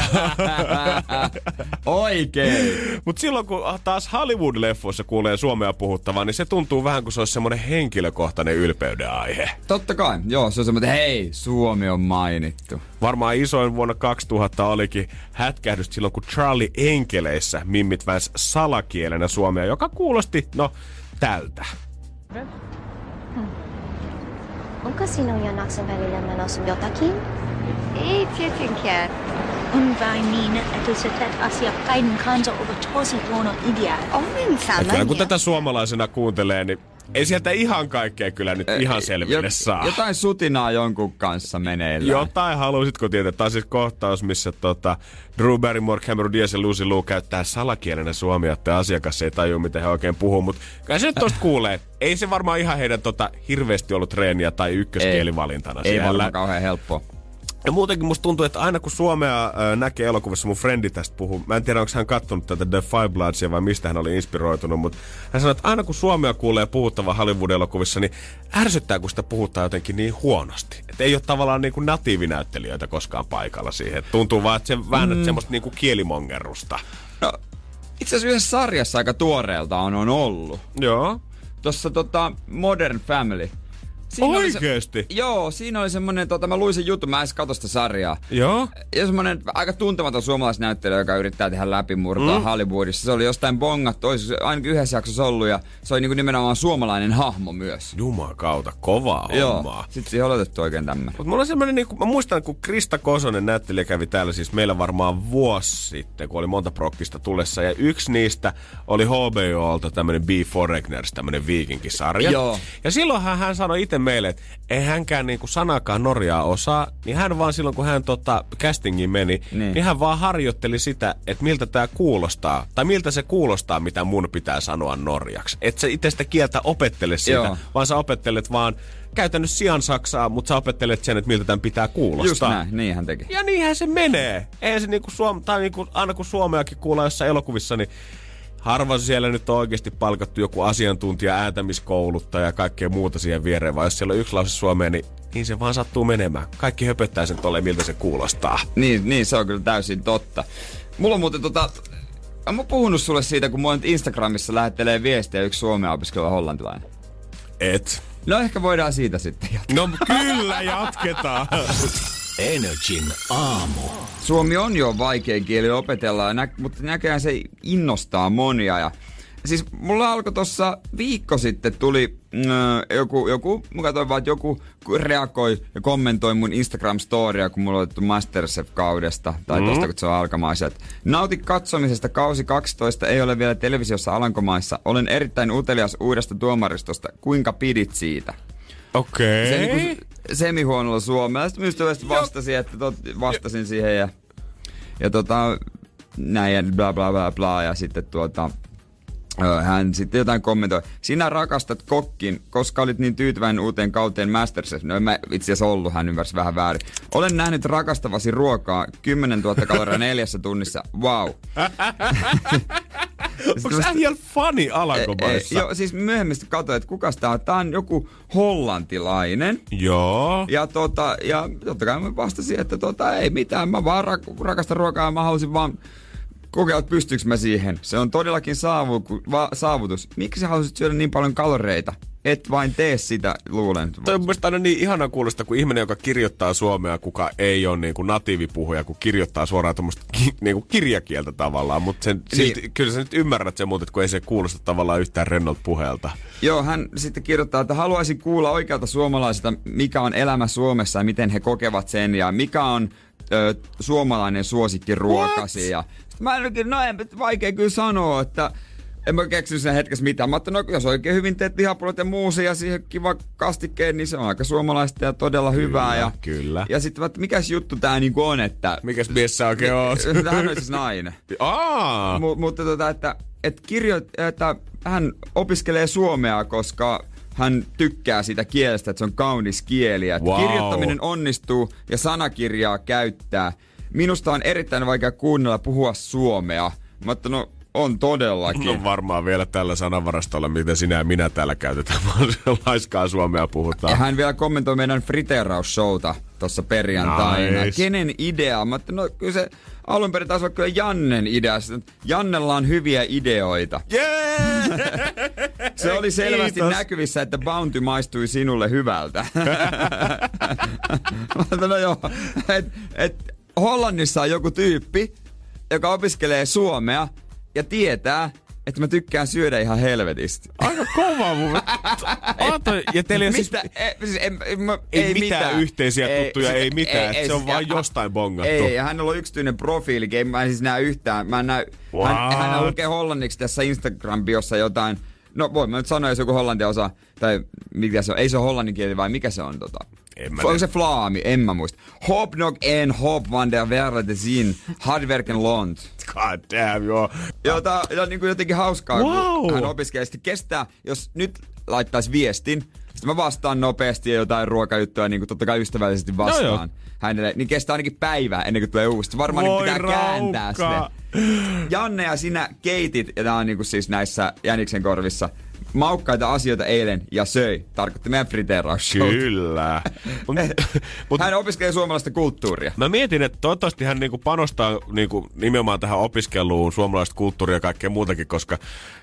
C: Oikein.
B: Mutta silloin kun taas Hollywood-leffoissa kuulee suomea puhuttavaa, niin se tuntuu vähän kuin se olisi semmoinen henkilökohtainen ylpeyden aihe.
C: Totta kai. Joo, se on semmoinen, että hei, Suomi on mainittu.
B: Varmaan isoin vuonna 2000 olikin hätkähdys silloin, kun Charlie Enkeleissä mimmit väänsi salakielenä suomea, joka kuulosti, no, tältä.
G: Onko sinun ja Naksen välillä menossa jotakin?
H: Ei tietenkään.
I: On vain niin, että sä teet asiakkaiden kanssa ovat tosi huono idea.
H: Olen
B: Ja
H: samaa
B: kyllä kun tätä suomalaisena kuuntelee, niin ei sieltä ihan kaikkea kyllä nyt ihan selville saa.
C: Jotain sutinaa jonkun kanssa meneillään.
B: Jotain halusitko tietää? Tämä on siis kohtaus, missä tota, Drew Barrymore, Cameron Diaz ja Lucy Liu käyttää salakielenä suomea, että asiakas ei tajua, mitä he oikein puhuu. Mutta kyllä se nyt tosta kuulee. Ei se varmaan ihan heidän tota, hirveästi ollut treeniä tai ykköskielivalintana
C: Ei
B: siellä.
C: varmaan kauhean helppoa.
B: Ja muutenkin musta tuntuu, että aina kun Suomea äh, näkee elokuvassa, mun frendi tästä puhuu, mä en tiedä onko hän kattonut tätä The Five Bloodsia vai mistä hän oli inspiroitunut, mutta hän sanoi, että aina kun Suomea kuulee puhuttava Hollywood-elokuvissa, niin ärsyttää, kun sitä puhutaan jotenkin niin huonosti. Että ei ole tavallaan niin kuin natiivinäyttelijöitä koskaan paikalla siihen. Et tuntuu vaan, että se väännät mm. semmoista niin kuin kielimongerusta.
C: No, itse asiassa yhdessä sarjassa aika tuoreelta on, on ollut.
B: Joo.
C: Tossa tota Modern Family. Siinä oli
B: Oikeesti?
C: Se, joo, siinä oli semmonen, tota, mä luin sen jutun, mä en edes katso sitä sarjaa.
B: Joo.
C: Ja semmonen aika tuntematon suomalaisnäyttelijä, joka yrittää tehdä läpimurtoa mm. Hollywoodissa. Se oli jostain bongattu, olisi ainakin yhdessä jaksossa ollut ja se oli niinku nimenomaan suomalainen hahmo myös.
B: Jumakauta, kovaa
C: Joo,
B: hommaa.
C: sit siihen oletettu oikein tämmönen.
B: Mutta mulla on semmoinen, niin mä muistan, kun Krista Kosonen näyttelijä kävi täällä siis meillä varmaan vuosi sitten, kun oli monta prokkista tulessa. Ja yksi niistä oli HBOlta tämmönen B. Foreigners, tämmönen viikinkisarja.
C: Joo.
B: Ja silloinhan hän sanoi itse meille, että ei hänkään niinku sanakaan Norjaa osaa. Niin hän vaan silloin, kun hän tota castingiin meni, niin.
C: Niin.
B: hän vaan harjoitteli sitä, että miltä tämä kuulostaa. Tai miltä se kuulostaa, mitä mun pitää sanoa norjaksi. Että sä itse sitä kieltä opettele sitä,
C: Joo.
B: vaan sä opettelet vaan käytännössä sian saksaa, mutta sä opettelet sen, että miltä tämän pitää kuulostaa.
C: Just näin, niin hän teki.
B: Ja niinhän se menee. Eihän se niinku Suom- tai niinku, aina kun Suomeakin kuulee jossain elokuvissa, niin harva siellä nyt on oikeasti palkattu joku asiantuntija, ääntämiskouluttaja ja kaikkea muuta siihen viereen, vaan jos siellä on yksi lause suomea, niin, niin se vaan sattuu menemään. Kaikki höpöttää sen tolle, miltä se kuulostaa.
C: Niin, niin, se on kyllä täysin totta. Mulla on muuten tota... Mä oon puhunut sulle siitä, kun mulla nyt Instagramissa lähettelee viestiä yksi suomea opiskeleva hollantilainen.
B: Et.
C: No ehkä voidaan siitä sitten jatkaa.
B: No kyllä, jatketaan.
A: Energin aamu.
C: Suomi on jo vaikein kieli opetella, nä- mutta näköjään se innostaa monia. Ja siis mulla alkoi tuossa viikko sitten tuli äh, joku, joku, mä katsoin vaan, että joku reagoi ja kommentoi mun Instagram-storia, kun mulla oli otettu Masterchef-kaudesta, tai mm. tosta kun se on alkamassa, että nauti katsomisesta, kausi 12 ei ole vielä televisiossa Alankomaissa. Olen erittäin utelias uudesta tuomaristosta. Kuinka pidit siitä?
B: Okei.
C: Se niinku semihuonolla suomella. Sitten ystävästi vastasin, että tot, vastasin siihen ja, ja tota, näin ja bla bla bla bla ja sitten tuota, hän sitten jotain kommentoi. Sinä rakastat kokkin, koska olit niin tyytyväinen uuteen kauteen Masterchef. No en mä itse asiassa ollut, hän ymmärsi vähän väärin. Olen nähnyt rakastavasi ruokaa 10 000 kaloria neljässä tunnissa. Wow.
B: Onko sä vielä fani Alankomaissa?
C: E, e, joo, siis myöhemmin sitten katsoin, että kuka tää on. Tää on joku hollantilainen.
B: Joo.
C: Ja, tota, ja totta kai mä vastasin, että tota, ei mitään, mä vaan rak- rakastan ruokaa ja mä halusin vaan kokeilla, että pystyykö mä siihen. Se on todellakin saavu, va, saavutus. Miksi sä haluaisit syödä niin paljon kaloreita? Et vain tee sitä, luulen.
B: Toi on mielestäni aina niin ihana kuulosta, kun ihminen, joka kirjoittaa suomea, kuka ei ole niin kuin natiivipuhuja, kun kirjoittaa suoraan tuommoista ki, niin kuin kirjakieltä tavallaan. Mutta sen,
C: Niin.
B: silti, kyllä sä nyt ymmärrät sen muuten, kun ei se kuulosta tavallaan yhtään rennolta puheelta.
C: Joo, hän sitten kirjoittaa, että haluaisin kuulla oikealta suomalaiselta, mikä on elämä Suomessa ja miten he kokevat sen ja mikä on ö, suomalainen suosikkiruokasi. Ja sit mä en, no en, vaikea kyllä sanoa, että en mä keksinyt sen hetkessä mitään. Mä ajattelin, no jos oikein hyvin teet lihapuolet ja muusia ja siihen kiva kastikkeen, niin se on aika suomalaista ja todella hyvää. Ja,
B: kyllä.
C: ja sitten, että mikäs juttu tää niinku on, että...
B: Mikäs mies sä oikein oot?
C: Hän on siis nainen.
B: Aa!
C: M- mutta tota, että, että, kirjo, että hän opiskelee suomea, koska hän tykkää sitä kielestä, että se on kaunis kieli. Ja että
B: Wow.
C: Kirjoittaminen onnistuu ja sanakirjaa käyttää. Minusta on erittäin vaikea kuunnella puhua suomea. Mä että no on todellakin.
B: No varmaan vielä tällä sanavarastolla, mitä sinä ja minä täällä käytetään, vaan laiskaa suomea
C: Ja
B: puhutaan.
C: hän vielä kommentoi meidän friteerausshowta tuossa perjantaina.
B: Nice.
C: Kenen idea? Mä no kyllä se alun perin taisi olla kyllä Jannen idea. Jannella on hyviä ideoita.
B: Yeah!
C: Se oli selvästi
B: Kiitos.
C: näkyvissä, että Bounty maistui sinulle hyvältä. Mä no joo, et, et Hollannissa on joku tyyppi, joka opiskelee suomea ja tietää, että mä tykkään syödä ihan helvetisti.
B: Aika kova mun Aato, ja teillä ei siis?
C: Ei, siis en, en, mä,
B: ei, mitään, yhteisiä tuttuja, ei, mitään.
C: ei,
B: se on
C: siis-
B: vaan
C: ja-
B: jostain bongattu.
C: Ei, ja hänellä on yksityinen profiili, ei mä en siis näe yhtään. Mä en näe,
B: What?
C: hän, hän lukee hollanniksi tässä Instagram-biossa jotain, no voin mä nyt sanoa, jos joku hollanti osaa, tai mikä se on, ei se ole hollannin kieli vai mikä se on tota. Onko
B: tiedä.
C: se flaami? En mä muista. Hop nog en hop van der Wereld sin hardwerken lont.
B: God damn, joo.
C: Jota, ja niin kuin jotenkin hauskaa,
B: Wow.
C: kun hän opiskelee. Sitten kestää, jos nyt laittaisi viestin, sitten mä vastaan nopeasti ja jotain ruokajuttuja, niin kuin totta kai ystävällisesti vastaan
B: joo.
C: hänelle, niin kestää ainakin päivää ennen kuin tulee uusi. Varmaan niin pitää kääntää
B: raukka.
C: sinne. Janne ja sinä keitit, ja tää on niinku siis näissä Jäniksen korvissa, maukkaita asioita eilen ja söi. Tarkoitti meidän friteerausshow.
B: Kyllä. Mut,
C: Hän opiskelee suomalaista kulttuuria.
B: Mä mietin, että toivottavasti hän niinku panostaa niinku nimenomaan tähän opiskeluun, suomalaista kulttuuria ja kaikkea muutakin, koska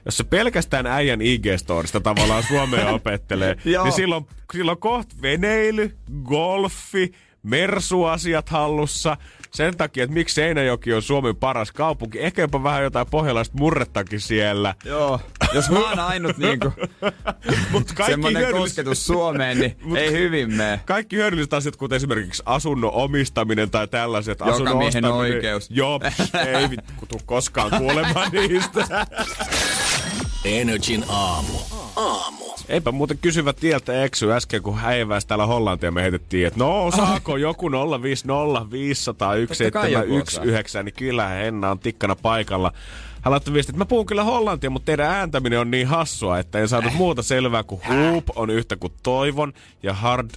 B: jos se pelkästään äijän IG-storista tavallaan suomea opettelee, niin silloin, silloin kohta veneily, golfi, mersuasiat hallussa. Sen takia, että miksi Seinäjoki on Suomen paras kaupunki. Ehkä jopa vähän jotain pohjalaista murrettakin siellä.
C: Joo. Jos mä oon ainut niinku
B: Mut kaikki
C: semmonen
B: hyödyllis-
C: kosketus Suomeen, niin
B: Mut-
C: ei hyvin mene.
B: Kaikki hyödylliset asiat, kuten esimerkiksi asunnon omistaminen tai tällaiset.
C: Joka
B: asunnon
C: miehen
B: ostaminen.
C: oikeus.
B: Joo, ei vittu koskaan kuulemaan niistä.
A: Energin aamu. Aamu.
B: Eipä muuten kysyvä tieltä eksy äsken, kun häiväis täällä Hollantia me heitettiin, että no saako joku 050 500
C: Totta kai joku
B: 1719, niin kyllä Henna on tikkana paikalla. Hän laittoi viesti, että mä puhun kyllä hollantia, mutta teidän ääntäminen on niin hassua, että en saanut muuta selvää kuin hoop on yhtä kuin toivon ja hard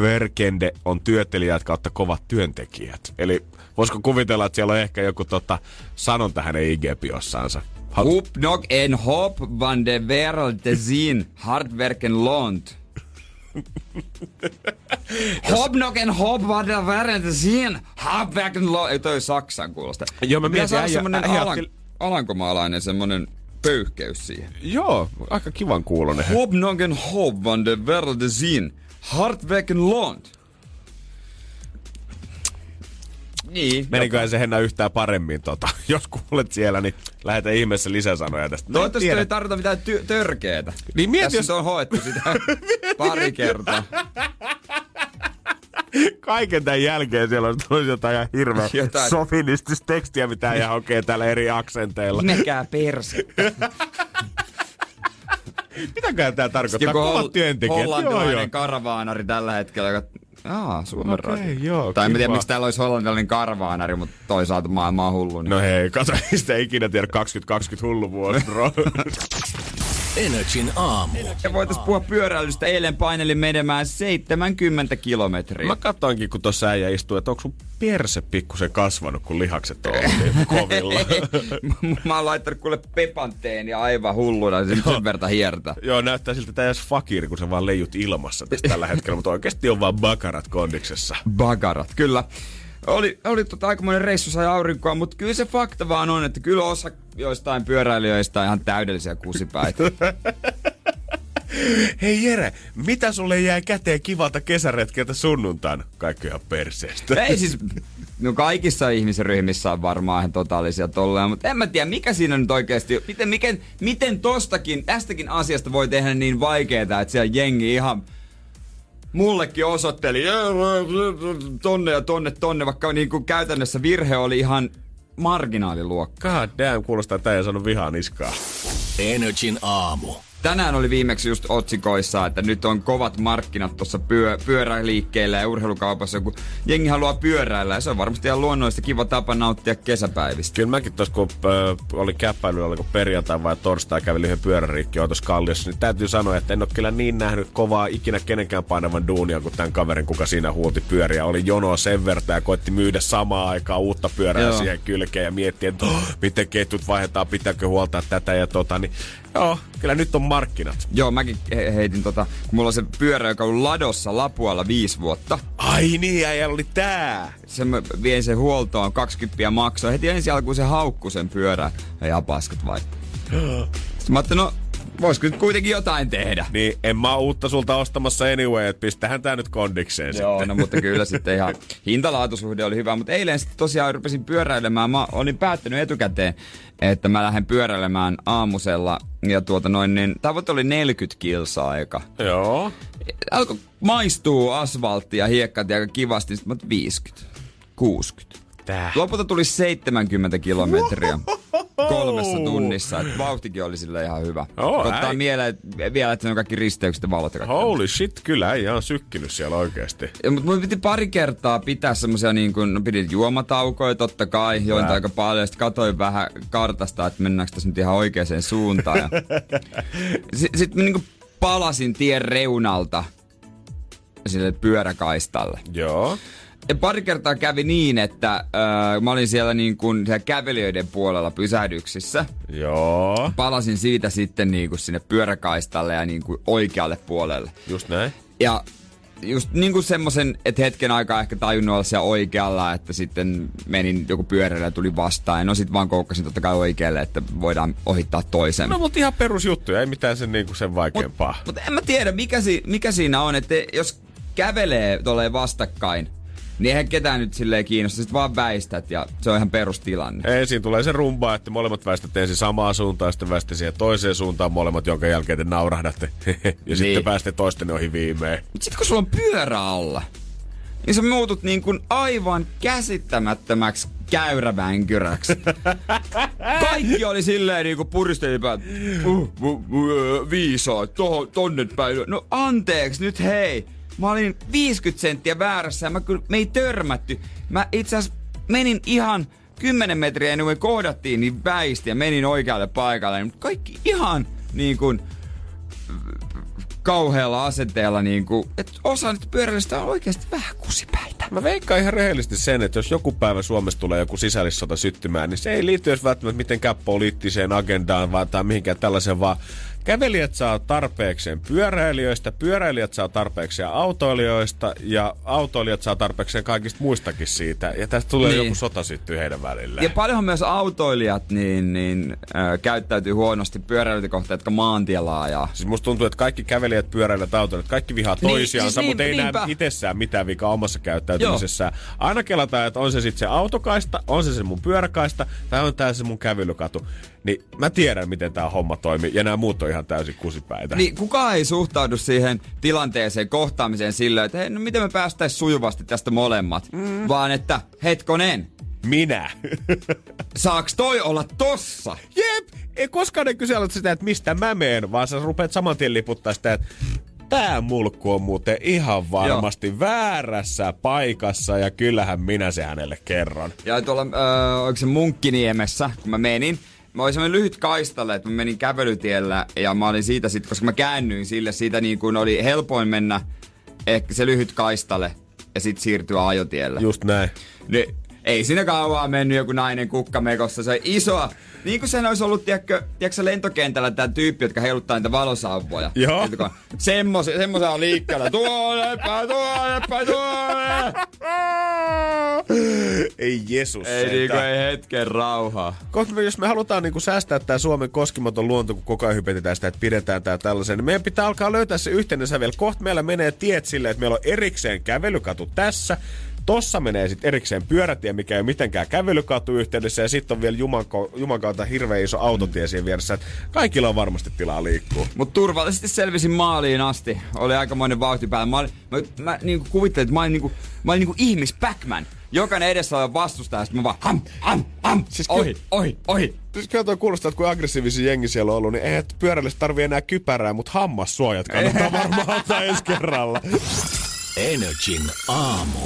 B: verkende on työtelijät kautta kovat työntekijät. Eli voisiko kuvitella, että siellä on ehkä joku tota, sanonta hänen IG-piossaansa. Ha-
C: Hoop nog en hoop van de wereld te zien. Hardwerken loont. Hoop nog en hoop van de wereld zien. Hardwerken loont. Ei toi Saksan kuulosta.
B: Joo, mä mietin, äijä-
C: semmonen
B: äijä
C: alan, alankomaalainen semmonen pöyhkeys siihen.
B: Joo, aika kivan kuulonen.
C: Hoop nog en hoop van de wereld te zien. Hardwerken Niin.
B: Meniköhän se Henna yhtään paremmin tota. Jos kuulet siellä, niin lähetä ihmeessä lisäsanoja tästä.
C: Toivottavasti ei tarvita mitään ty- törkeetä.
B: Niin mieti,
C: Tässä
B: jos-
C: on hoettu sitä pari kertaa.
B: Kaiken tämän jälkeen siellä on tullut jotain ihan hirveä
C: Jotain.
B: sofinistista tekstiä, mitä ja hokee täällä eri aksenteilla.
C: Mekää perse.
B: Mitäkään tää tarkoittaa?
C: Joku
B: Kovat
C: hol-
B: työntekijät.
C: Hollantilainen
B: joo.
C: karavaanari tällä hetkellä, joka... Aa, Suomen
B: Okei,
C: radio.
B: joo,
C: Tai en tiedä, miksi täällä olisi hollantilainen karavaanari, mutta toisaalta maailma on hullu. Niin.
B: No hei, kato, ei sitä ikinä tiedä 2020 hullu vuosi, bro.
A: Energin aamu.
C: Ja voitais puhua pyöräilystä. Eilen painelin menemään 70 kilometriä.
B: Mä katsoinkin, kun tuossa äijä istuu, että onko sun perse pikkusen kasvanut, kun lihakset on niin kovilla.
C: Mä oon laittanut kuule pepanteen ja aivan hulluna sen, sen verta hiertä.
B: Joo, näyttää siltä, että edes fakiri, kun sä vaan leijut ilmassa tässä tällä hetkellä, mutta oikeasti on vaan bakarat kondiksessa.
C: Bagarat, kyllä. Oli, oli tota aikamoinen reissu, sai aurinkoa, mutta kyllä se fakta vaan on, että kyllä osa joistain pyöräilijöistä ihan täydellisiä kusipäitä.
B: Hei Jere, mitä sulle jäi käteen kivalta kesäretkeltä sunnuntaina? Kaikki ihan perseestä.
C: Ei siis, no kaikissa ihmisryhmissä on varmaan ihan totaalisia tolleen, mutta en mä tiedä, mikä siinä nyt oikeasti, miten, miten, miten tostakin, tästäkin asiasta voi tehdä niin vaikeeta, että siellä jengi ihan mullekin osoitteli tonne ja tonne tonne, vaikka niin kuin käytännössä virhe oli ihan marginaaliluokka.
B: God damn, kuulostaa, että ei saanut vihaa niskaa.
A: Energin aamu.
C: Tänään oli viimeksi just otsikoissa, että nyt on kovat markkinat tuossa pyö, pyöräliikkeellä ja urheilukaupassa, kun jengi haluaa pyöräillä. Ja se on varmasti ihan luonnollista kiva tapa nauttia kesäpäivistä.
B: Kyllä mäkin tuossa, kun ö, oli käppäilyllä, oliko perjantai vai torstai, kävin yhden pyöräriikki tuossa kalliossa, niin täytyy sanoa, että en ole kyllä niin nähnyt kovaa ikinä kenenkään painavan duunia kuin tämän kaverin, kuka siinä huuti pyöriä. Oli jonoa sen verran ja koitti myydä samaan aikaan uutta pyörää
C: Joo.
B: siihen kylkeen ja mietti, että oh, miten ketjut vaihdetaan, pitääkö huoltaa tätä ja tota, niin joo, kyllä nyt on markkinat.
C: Joo, mäkin he- heitin tota, kun mulla on se pyörä, joka on ladossa Lapualla viisi vuotta.
B: Ai niin, ja oli tää.
C: Se mä vien sen huoltoon, 20 maksaa. Heti ensi alkuun se haukku sen pyörän ja paskat vaihtaa. Sitten mä ajattelin, no voisiko nyt kuitenkin jotain tehdä.
B: Niin en mä oo uutta sulta ostamassa anyway, että pistähän tää nyt kondikseen
C: Joo,
B: sitten.
C: no mutta kyllä sitten ihan hintalaatusuhde oli hyvä. Mutta eilen sitten tosiaan rupesin pyöräilemään. Mä olin päättänyt etukäteen, että mä lähden pyöräilemään aamusella. Ja tuota noin, niin tavoite oli 40 kilsaa aika.
B: Joo.
C: Alkoi maistuu asfaltti ja hiekkat aika kivasti. Sitten otin 50, 60.
B: Tää.
C: Lopulta tuli 70 kilometriä kolmessa tunnissa. Et vauhtikin oli sille ihan hyvä.
B: Oo,
C: Ottaa mieleen et vielä, että se on kaikki risteykset ja valot.
B: Holy shit, kyllä ei on sykkinyt siellä oikeesti.
C: Ja, mutta mun piti pari kertaa pitää semmosia niin kuin, no pidin juomataukoja totta kai, join aika paljon, sitten katsoin vähän kartasta, että mennäänkö tässä nyt ihan oikeaan suuntaan. Ja... Sitten sit niin palasin tien reunalta sille pyöräkaistalle.
B: Joo.
C: Pari kertaa kävi niin, että äh, mä olin siellä niin kuin siellä kävelijöiden puolella pysähdyksissä.
B: Joo.
C: Palasin siitä sitten niin kuin sinne pyöräkaistalle ja niin kuin oikealle puolelle.
B: Just näin.
C: Ja just niin kuin semmosen, että hetken aikaa ehkä tajunnut olla siellä oikealla, että sitten menin joku pyörällä ja tuli vastaan. No sit vaan koukkasin totta kai oikealle, että voidaan ohittaa toisen.
B: No mutta ihan perusjuttuja, ei mitään sen, niinku sen vaikeampaa.
C: Mutta mut en mä tiedä, mikä, si, mikä siinä on, että jos kävelee tolleen vastakkain, niin eihän ketään nyt silleen kiinnosta, sit vaan väistät ja se on ihan perustilanne.
B: Ensin tulee se rumba, että molemmat väistätte ensin samaan suuntaan, sitten väistätte siihen toiseen suuntaan molemmat, jonka jälkeen te naurahdatte. ja niin. sitten pääsette toisten ohi viimein.
C: Mut sit kun sulla on pyörä alla, niin sä muutut niin kuin aivan käsittämättömäksi käyrävänkyräksi. Kaikki oli silleen niinku puristeli päät. Uh, uh, uh, viisaa, tohon, tonne päin. No anteeksi nyt hei. Mä olin 50 senttiä väärässä ja mä kyllä, me ei törmätty. Mä itse asiassa menin ihan 10 metriä ennen kuin kohdattiin, niin väisti ja menin oikealle paikalle. Mutta kaikki ihan niin kuin kauhealla asenteella, niin kuin, että osa nyt pyöräilystä on oikeasti vähän kusipäitä.
B: Mä veikkaan ihan rehellisesti sen, että jos joku päivä Suomessa tulee joku sisällissota syttymään, niin se ei liity edes välttämättä mitenkään poliittiseen agendaan vaan, tai mihinkään tällaiseen, vaan kävelijät saa tarpeekseen pyöräilijöistä, pyöräilijät saa tarpeekseen autoilijoista ja autoilijat saa tarpeekseen kaikista muistakin siitä. Ja tästä tulee niin. joku sota syttyy heidän välillä.
C: Ja paljonhan myös autoilijat niin, niin, äh, käyttäytyy huonosti pyöräilijöitä kohtaan, jotka maantiellä ajaa.
B: Siis musta tuntuu, että kaikki kävelijät, pyöräilijät, autoilijat, kaikki vihaa
C: Niin,
B: toisiansa,
C: siis
B: mutta ei
C: niinpä.
B: näe itsessään mitään vikaa omassa käyttäytymisessään. Aina kelataan, että on se sitten se autokaista, on se se mun pyöräkaista tai on tää se mun kävelykatu. Niin mä tiedän, miten tämä homma toimii ja nämä muut on ihan täysin kusipäitä.
C: Niin kukaan ei suhtaudu siihen tilanteeseen, kohtaamiseen sillä, että hei, no miten me päästäis sujuvasti tästä molemmat. Mm. Vaan että, hetkonen,
B: Minä.
C: saaks toi olla tossa?
B: Jep, ei koskaan ei kysellä sitä, että mistä mä meen, vaan sä rupeat saman tien liputtaa sitä, että tää mulkku on muuten ihan varmasti Joo. väärässä paikassa ja kyllähän minä se hänelle kerron.
C: Ja tuolla, öö, oliko se Munkkiniemessä, kun mä menin, mä olin semmoinen lyhyt kaistalle, että mä menin kävelytiellä ja mä olin siitä sitten, koska mä käännyin sille, siitä niin kuin oli helpoin mennä ehkä se lyhyt kaistalle ja sitten siirtyä ajotielle.
B: Just näin.
C: Niin, ei siinä kauaa mennyt joku nainen kukkamekossa, se on isoa. Niin kuin sen olisi ollut, tiedätkö, tiedätkö lentokentällä tämä tyyppi, jotka heiluttaa niitä valosauvoja.
B: Joo.
C: Semmoisen on liikkeellä. Tuolle päin, tuolle päin, tuolle.
B: Ei Jeesus
C: Ei niinku, ei hetken rauhaa.
B: Me, jos me halutaan niinku säästää tämä Suomen koskimaton luonto, kun koko ajan hypetetään sitä, että pidetään tämä tällaisen, niin meidän pitää alkaa löytää se yhteinen sävel. Kohta meillä menee tiet silleen, että meillä on erikseen kävelykatu tässä, Tossa menee sitten erikseen pyörätie, mikä ei ole mitenkään kävelykatu yhteydessä, ja sitten on vielä Juman, Juman kautta hirveän iso autotie siinä vieressä. Et kaikilla on varmasti tilaa liikkua.
C: Mut turvallisesti selvisin maaliin asti. Oli aikamoinen vauhti päällä. Mä, olin, mä, mä niinku kuvittelin, että mä olin niinku, mä olin niinku ihmis Pac-Man. Jokainen edessä oleva vastustaja, sit mä vaan ham, ham, ham, siis ohi,
B: ky-
C: ohi, ohi.
B: Siis kyllä toi kuulostaa, että kun aggressiivisen jengi siellä on ollut, niin eihän pyörällistä tarvii enää kypärää, mutta hammassuojat kannattaa varmaan ottaa ensi kerralla.
A: Energin aamu.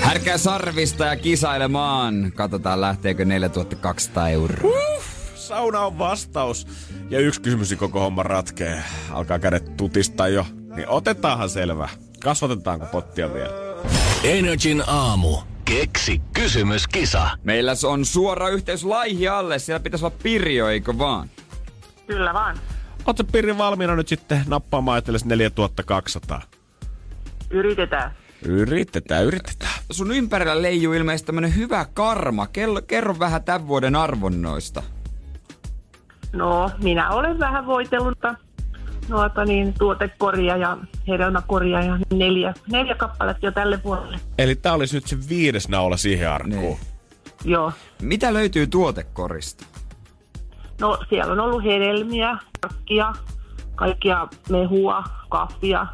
C: Härkää sarvista ja kisailemaan. Katsotaan lähteekö 4200 euroa.
B: Sauna on vastaus. Ja yksi kysymys niin koko homma ratkee. Alkaa kädet tutistaa jo. Niin otetaanhan selvä. Kasvatetaanko pottia vielä?
A: Energin aamu. Keksi kysymyskisa.
C: Meillä on suora yhteys Laihialle. Siellä pitäisi olla Pirjo, eikö vaan?
D: Kyllä vaan.
B: Oletko Pirri valmiina nyt sitten nappaamaan itsellesi 4200?
D: Yritetään.
B: Yritetään, yritetään.
C: Sun ympärillä leijuu ilmeisesti tämmönen hyvä karma. Kello, kerro vähän tämän vuoden arvonnoista.
D: No, minä olen vähän voitellut noita niin, tuotekoria ja hedelmäkoria ja neljä, neljä kappaletta jo tälle vuodelle.
B: Eli tää olisi nyt se viides naula siihen arkkuun.
C: Niin.
D: Joo.
C: Mitä löytyy tuotekorista?
D: No, siellä on ollut hedelmiä, karkkia, kaikkia mehua, kahvia.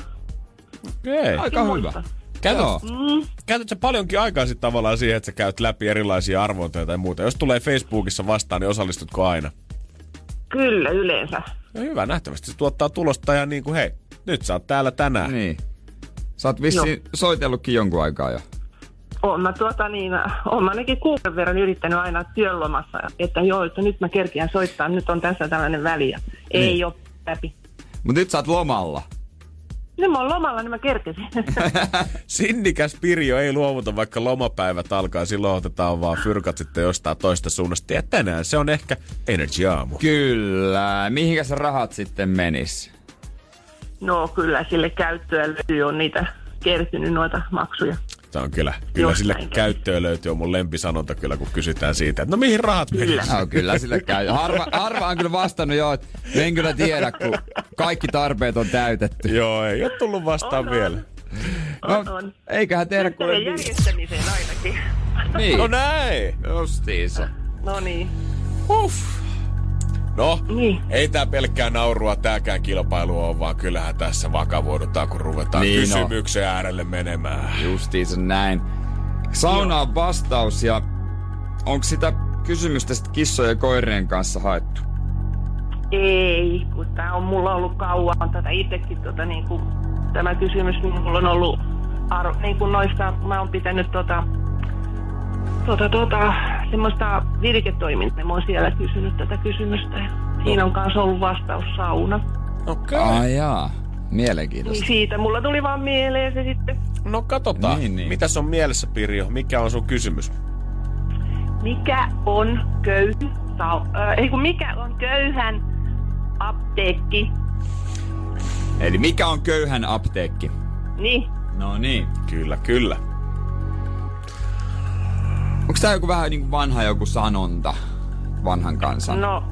B: Okei.
C: Aika hyvä.
D: muista.
B: Käytät,
C: Joo.
D: Mm,
B: käytät sä paljonkin aikaa sitten tavallaan siihen, että sä käyt läpi erilaisia arvontoja tai muuta. Jos tulee Facebookissa vastaan, niin osallistutko aina?
D: kyllä, yleensä.
B: No hyvä, nähtävästi se tuottaa tulosta ja niin kuin hei, nyt sä oot täällä tänään.
C: Niin. Sä oot vissiin soitellutkin jonkun aikaa jo.
D: Oon mä, tuota, niin, oon mä ainakin kuukauden verran yrittänyt aina työnlomassa, että joo, että nyt mä kerkiän soittaa, nyt on tässä tällainen väli ja ei
C: Niin.
D: ole läpi.
C: Mut nyt sä oot lomalla.
J: No mä oon lomalla, niin mä kerkesin.
B: Sinnikäs Pirjo ei luovuta, vaikka lomapäivät alkaa. Silloin otetaan vaan fyrkat sitten jostain toista suunnasta. Ja tänään se on ehkä Energy Aamu.
C: Kyllä. Mihinkä se rahat sitten menis?
J: no kyllä sille käyttöä löytyy on niitä kertynyt noita maksuja.
B: Se on kyllä, kyllä
J: Jostain
B: sille
J: käy.
B: käyttöön löytyy on mun lempisanonta kyllä, kun kysytään siitä, että no mihin rahat
J: Kyllä.
B: menee?
C: No, kyllä sillä käy. Harva, harva on kyllä vastannut jo, että en kyllä tiedä, kun kaikki tarpeet on täytetty.
B: Joo, ei ole tullut vastaan
J: On,
B: vielä.
J: On,
C: No,
J: on.
C: eiköhän tehdä kuule
J: Töiden
C: niin.
J: järjestämiseen ainakin.
C: niin.
B: No näin!
C: Justiinsa.
J: No niin.
B: Uff. No,
J: Niin.
B: ei tää pelkkää naurua tääkään kilpailu on, vaan kyllähän tässä vakavoidutaan, kun ruvetaan
C: Niin
B: kysymyksen äärelle menemään.
C: Justiinsa näin. Sauna on vastaus ja onko sitä kysymystä sit kissojen ja koirien kanssa haettu?
J: Ei, kun tää on mulla ollut kauan tätä itsekin tota, niin kuin, tämä kysymys, niin mulla on ollut arvo, niin kuin noista, mä oon pitänyt tota, tota, tota, semmoista virketoimintaa. Mä oon siellä kysynyt tätä kysymystä. Ja siinä on kanssa ollut vastaus sauna.
B: Okei.
C: Ai
B: Okay.
C: jaa,
J: Niin
C: mielenkiintoista.
J: siitä mulla tuli vaan mieleen se sitten.
B: No katsotaan.
C: Niin, niin.
B: Mitäs on mielessä, Pirjo? Mikä on sun kysymys?
J: Mikä on köyhy, sau, äh, ei kun mikä on köyhän apteekki?
C: Eli mikä on köyhän apteekki?
J: Niin,
C: No niin.
B: Kyllä, kyllä.
C: Onko tää joku vähän niinku vanha joku sanonta vanhan kansan?
J: No,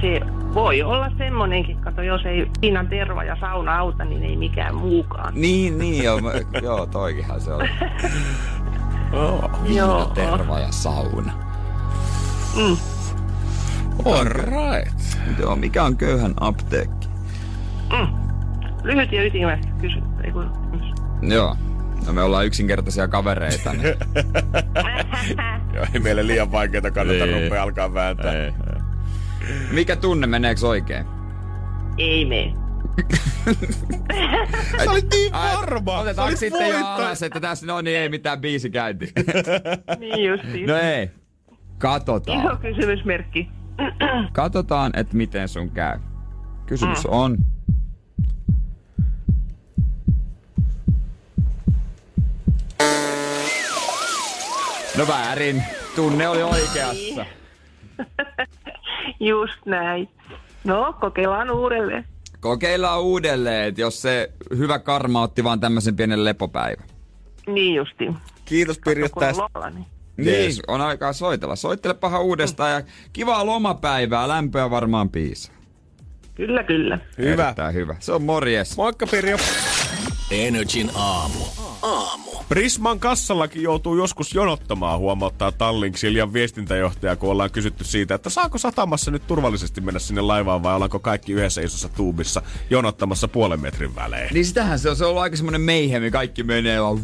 J: se voi olla semmonenkin, kato, jos ei Kiinan terva ja sauna auta, niin ei mikään muukaan.
C: Niin, niin joo, mä, joo toikinhan se on.
B: Oh.
J: Joo.
C: Terva ja sauna.
J: Mm.
B: All right.
C: Joo, mikä on köyhän apteekki?
J: Lyhyt ja ytimestä kysy. Ei kun...
C: Joo. No me ollaan yksinkertaisia kavereita. Niin.
B: Joo, ei meille liian vaikeita kannata
C: Ei.
B: rupea alkaa vääntää.
C: Ei. Mikä tunne, meneekö oikein?
J: ei mene.
B: Sä olit niin varma!
C: Otetaanko sitten jo
B: voittaja.
C: alas, että tässä no niin ei mitään biisi käynti.
J: Niin justiin.
C: no ei.
J: Iso
C: Katsotaan.
J: kysymysmerkki.
C: Katsotaan, että miten sun käy. Kysymys on... No väärin. Tunne oli oikeassa.
J: Just näin. No, kokeillaan uudelleen.
C: Kokeillaan uudelleen, että jos se hyvä karma otti vaan tämmöisen pienen lepopäivän.
J: Niin justiin.
B: Kiitos Pirjo tästä.
J: niin.
C: Niin,
B: Jees.
C: on aikaa soitella. Soittelepahan uudestaan ja kivaa lomapäivää. Lämpöä varmaan piisaa.
J: Kyllä, kyllä.
B: Hyvä.
C: Erittäin hyvä. Se on morjes.
B: Moikka Pirjo.
A: Energin aamu. Aamu.
B: Prisman kassallakin joutuu joskus jonottamaan, huomauttaa Tallink Siljan viestintäjohtaja, kun ollaan kysytty siitä, että saako satamassa nyt turvallisesti mennä sinne laivaan vai ollaanko kaikki yhdessä isossa tuubissa jonottamassa puolen metrin välein.
C: Niin sitähän se on, se on ollut aika semmonen meihemi, kaikki menee vaan.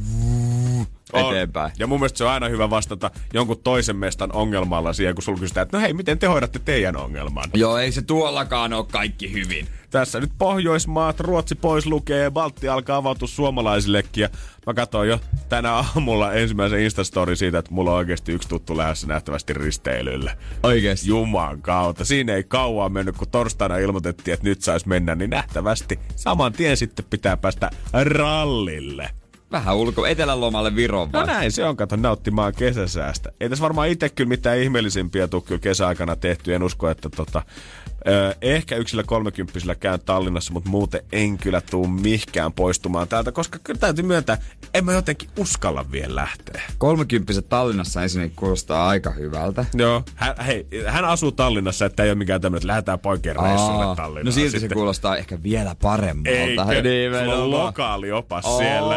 C: Eteenpäin.
B: Ja mun mielestä se on aina hyvä vastata jonkun toisen mestan ongelmalla siihen, kun sulla kysytään, että no hei, miten te hoidatte teidän ongelman?
C: Joo, ei se tuollakaan ole kaikki hyvin.
B: Tässä nyt Pohjoismaat, Ruotsi pois lukee ja Baltti alkaa avautua suomalaisillekin. Ja mä katsoin jo tänä aamulla ensimmäisen Instastory siitä, että mulla on oikeasti yksi tuttu lähdössä nähtävästi risteilylle.
C: Oikeesti.
B: Juman kautta. Siinä ei kauan mennyt, kun torstaina ilmoitettiin, että nyt sais mennä, niin nähtävästi saman tien sitten pitää päästä rallille.
C: Vähän ulko, etelälomalle Viron
B: No
C: vai?
B: näin se on, kato nauttimaan kesäsäästä. Ei tässä varmaan itse kyllä mitään ihmeellisimpiä tuu kyllä kesäaikana tehty. En usko, että tota, ehkä yksillä kolmekymppisillä käyn Tallinnassa, mutta muuten en kyllä tuu mihkään poistumaan täältä, koska kyllä täytyy myöntää, en mä jotenkin uskalla vielä lähteä.
C: Kolmekymppiset Tallinnassa ensinnäkin kuulostaa aika hyvältä.
B: Joo, hän, hei, hän asuu Tallinnassa, että ei ole mikään tämmöinen, että lähdetään poikien reissulle
C: Aa,
B: Tallinnaan.
C: no silti se
B: sitten.
C: kuulostaa ehkä vielä paremmalta.
B: Eikö? Sulla on
C: Nimenomaan.
B: lokaali opas siellä.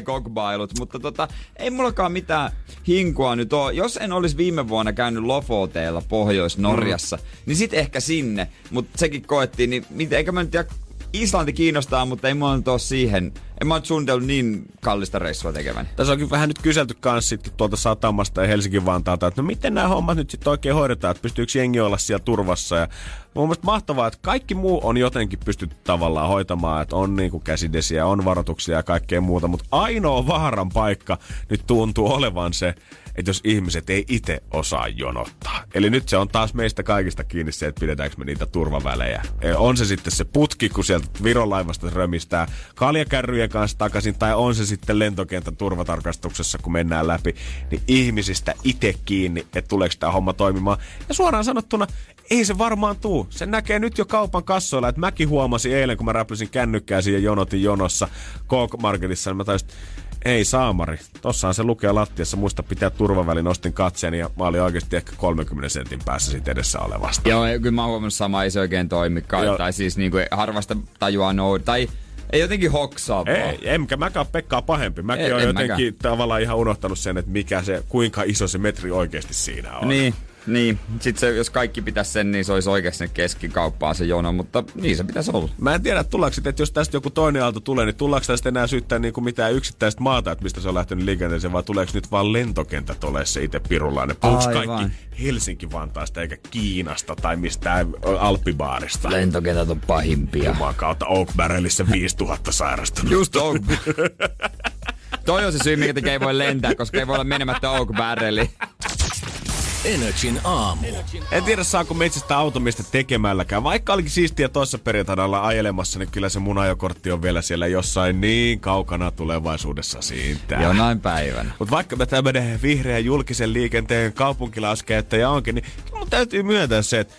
C: Ale kokbailut, mutta tota, ei mullakaan mitään hinkua nyt oo. Jos en olisi viime vuonna käynyt Lofoteilla Pohjois-Norjassa, mm. niin sit ehkä sinne. Mutta sekin koettiin, niin mit, eikä mä nyt tiedä, Islanti kiinnostaa, mutta ei mulla nyt oo siihen En mä suunnitellut niin kallista reissua tekevän.
B: Tässä onkin vähän nyt kyselty kans sitten tuolta satamasta ja Helsingin Vantaalta, että no miten nämä hommat nyt sitten oikein hoidetaan, että pystyykö jengi olla siellä turvassa. Ja mun mielestä mahtavaa, että kaikki muu on jotenkin pystytty tavallaan hoitamaan, että on niinku käsidesiä, on varoituksia ja kaikkea muuta, mutta ainoa vaaran paikka nyt tuntuu olevan se, että jos ihmiset ei itse osaa jonottaa. Eli nyt se on taas meistä kaikista kiinni se, että pidetäänkö me niitä turvavälejä. E, On se sitten se putki, kun sieltä Viron laivasta römistää kaljakärryjen kanssa takaisin, tai on se sitten lentokentän turvatarkastuksessa, kun mennään läpi, niin ihmisistä itse kiinni, että tuleeko tämä homma toimimaan. Ja suoraan sanottuna, ei se varmaan tuu. Se näkee nyt jo kaupan kassoilla, että mäkin huomasin eilen, kun mä räpläsin kännykkää siihen jonotin jonossa Coke Marketissa, niin mä taisin, ei saamari. Tossahan se lukee lattiassa. Muista pitää turvavälin. Nostin katseeni ja mä olin oikeasti ehkä 30 sentin päässä siitä edessä olevasta.
C: Joo, kyllä mä oon huomannut sama, ei se oikein toimikaan.
B: Joo.
C: Tai siis niinku harvasta tajuaa noud. Tai ei jotenkin hoksaa.
B: Ei, enkä mäkään Pekkaa pahempi. Mäkin
C: En-
B: olen
C: en
B: jotenkin
C: mäkään.
B: tavallaan ihan unohtanut sen, että mikä se, kuinka iso se metri oikeasti siinä on.
C: Niin, niin. Sitten se, jos kaikki pitäisi sen, niin se olisi oikeasti keskikauppaan se jono, mutta niin se pitäisi olla.
B: Mä en tiedä, tullaanko sitten, että jos tästä joku toinen aalto tulee, niin tullaanko tästä enää syyttää niin kuin mitään yksittäistä maata, että mistä se on lähtenyt liikenteeseen, vai tuleeko nyt vaan lentokentät ole se itse pirullainen? Puhuks
C: Aivan.
B: kaikki Helsinki-Vantaasta eikä Kiinasta tai mistään Alppibaarista?
C: Lentokentät on pahimpia.
B: Juman kautta Oak Barrelissa 5000 sairastunut.
C: Just Oak Toi on se syy, minkä takia ei voi lentää, koska ei voi olla menemättä Oak Barreliin.
A: Energin aamu.
B: En tiedä saako metsästä automista tekemälläkään. Vaikka olikin siistiä tuossa perjantaina olla ajelemassa, niin kyllä se mun ajokortti on vielä siellä jossain niin kaukana tulevaisuudessa siitä.
C: Jonain päivänä.
B: Mutta vaikka mä tämmönen vihreä julkisen liikenteen kaupunkilauskäyttäjä onkin, niin kyllä mun täytyy myöntää se, että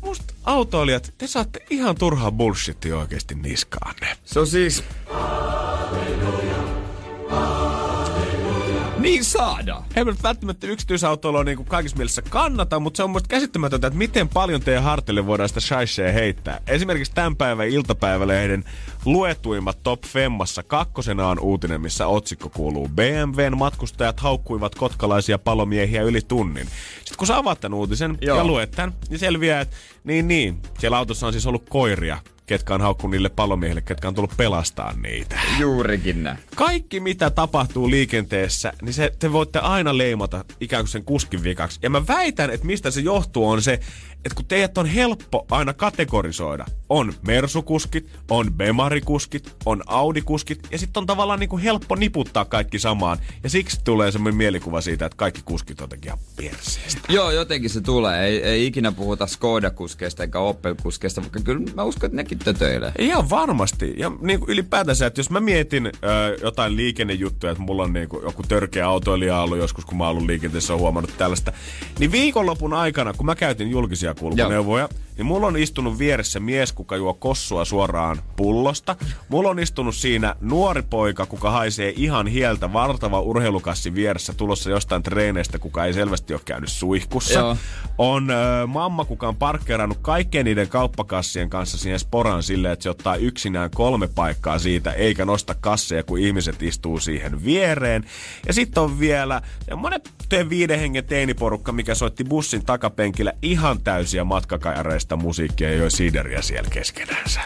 B: musta autoilijat, te saatte ihan turhaa bullshittia oikeasti niskaanne.
C: Se on siis... Niin saadaan.
B: Ei nyt välttämättä yksityisautoilua niin kuin kaikissa mielessä kannata, mutta se on musta käsittämätöntä, että miten paljon teidän hartille voidaan sitä shaishea heittää. Esimerkiksi tämän päivän iltapäivälehden luetuimmat top femmassa kakkosena on uutinen, missä otsikko kuuluu BMWn matkustajat haukkuivat kotkalaisia palomiehiä yli tunnin. Sitten kun sä avaat tämän uutisen
C: Joo.
B: ja luet tämän, niin selviää, että niin niin, siellä autossa on siis ollut koiria, ketkä on haukkunut niille palomiehille, ketkä on tullut pelastaa niitä
C: Juurikin näin.
B: kaikki mitä tapahtuu liikenteessä, niin se, te voitte aina leimata ikään kuin sen kuskin vikaksi. Ja mä väitän, että mistä se johtuu on se, että kun teidät on helppo aina kategorisoida. On Mersukuskit, on Bemarikuskit, on Audikuskit ja sitten on tavallaan niin kuin helppo niputtaa kaikki samaan. Ja siksi tulee semmoinen mielikuva siitä, että kaikki kuskit on jotenkin ihan perseestä.
C: Joo, jotenkin se tulee. Ei, ei ikinä puhuta Skoda-kuskeista eikä Opel-kuskeista, vaikka kyllä mä uskon, että nekin tötöilee.
B: Ihan varmasti. Ja niin kuin ylipäätänsä, että jos mä mietin ö, jotain liikennejuttuja, että mulla on niin kuin joku törkeä autoilija ollut joskus, kun mä oon ollut liikenteessä, huomannut tällaista. Niin viikonlopun aikana, kun mä käytin julkisia kulkuneuvoja, niin mulla on istunut vieressä mies, kuka juo kossua suoraan pullosta. Mulla on istunut siinä nuori poika, kuka haisee ihan hieltä vartava urheilukassi vieressä tulossa jostain treeneistä, kuka ei selvästi ole käynyt suihkussa.
C: Joo.
B: On ö, mamma, kuka on parkkeerannut kaikkien niiden kauppakassien kanssa siihen sporaan silleen, että se ottaa yksinään kolme paikkaa siitä, eikä nosta kasseja, kun ihmiset istuu siihen viereen. Ja sitten on vielä semmonen viiden hengen teiniporukka, mikä soitti bussin takapenkillä ihan täysiä matkakajareista musiikkia ja joi siideriä siellä keskenänsä.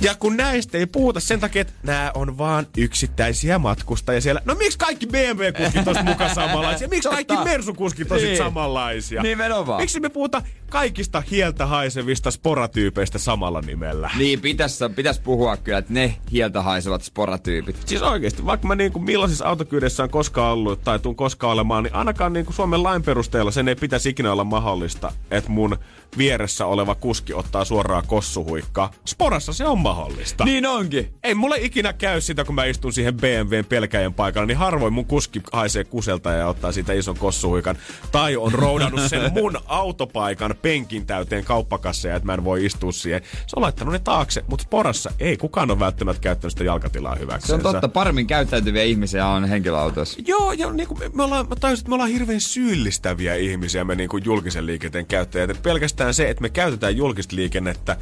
B: Ja kun näistä ei puhuta sen takia, että nämä on vaan yksittäisiä matkustajia siellä. No miksi kaikki BMW-kuskit olisi mukaan samanlaisia? Miksi
C: Totta.
B: kaikki Mersukuskit olisi
C: Niin.
B: samanlaisia?
C: Nimenomaan.
B: Miksi me puhuta kaikista hieltä haisevista sporatyypeistä samalla nimellä?
C: Niin, pitäis, pitäis puhua kyllä, että ne hieltä haisevat sporatyypit.
B: Siis oikeesti, vaikka mä niinku millaisissa autokyydessä on koskaan ollut tai tuun koskaan olemaan, niin ainakaan niinku Suomen lain perusteella sen ei pitäisi ikinä olla mahdollista, että mun vieressä oleva kuski ottaa suoraan kossuhuikkaa. Sporassa se on mahdollista.
C: Niin onkin.
B: Ei mulle ikinä käy sitä, kun mä istun siihen BMWn pelkäjän paikalla, niin harvoin mun kuski haisee kuselta ja ottaa siitä ison kossuhuikan. Tai on roudannut sen mun autopaikan penkin täyteen kauppakasseja, että mä en voi istua siihen. Se on laittanut ne taakse, mutta sporassa ei kukaan ole välttämättä käyttänyt sitä jalkatilaa hyväksi.
C: Se on totta, paremmin käyttäytyviä ihmisiä on henkilöautoissa.
B: Joo, ja niin kuin me, me, ollaan, mä tajusin, että me ollaan hirveän syyllistäviä ihmisiä, me niin kuin julkisen liikenteen käyttäjät. Et pelkästään se, että me käytetään julkista liikennettä,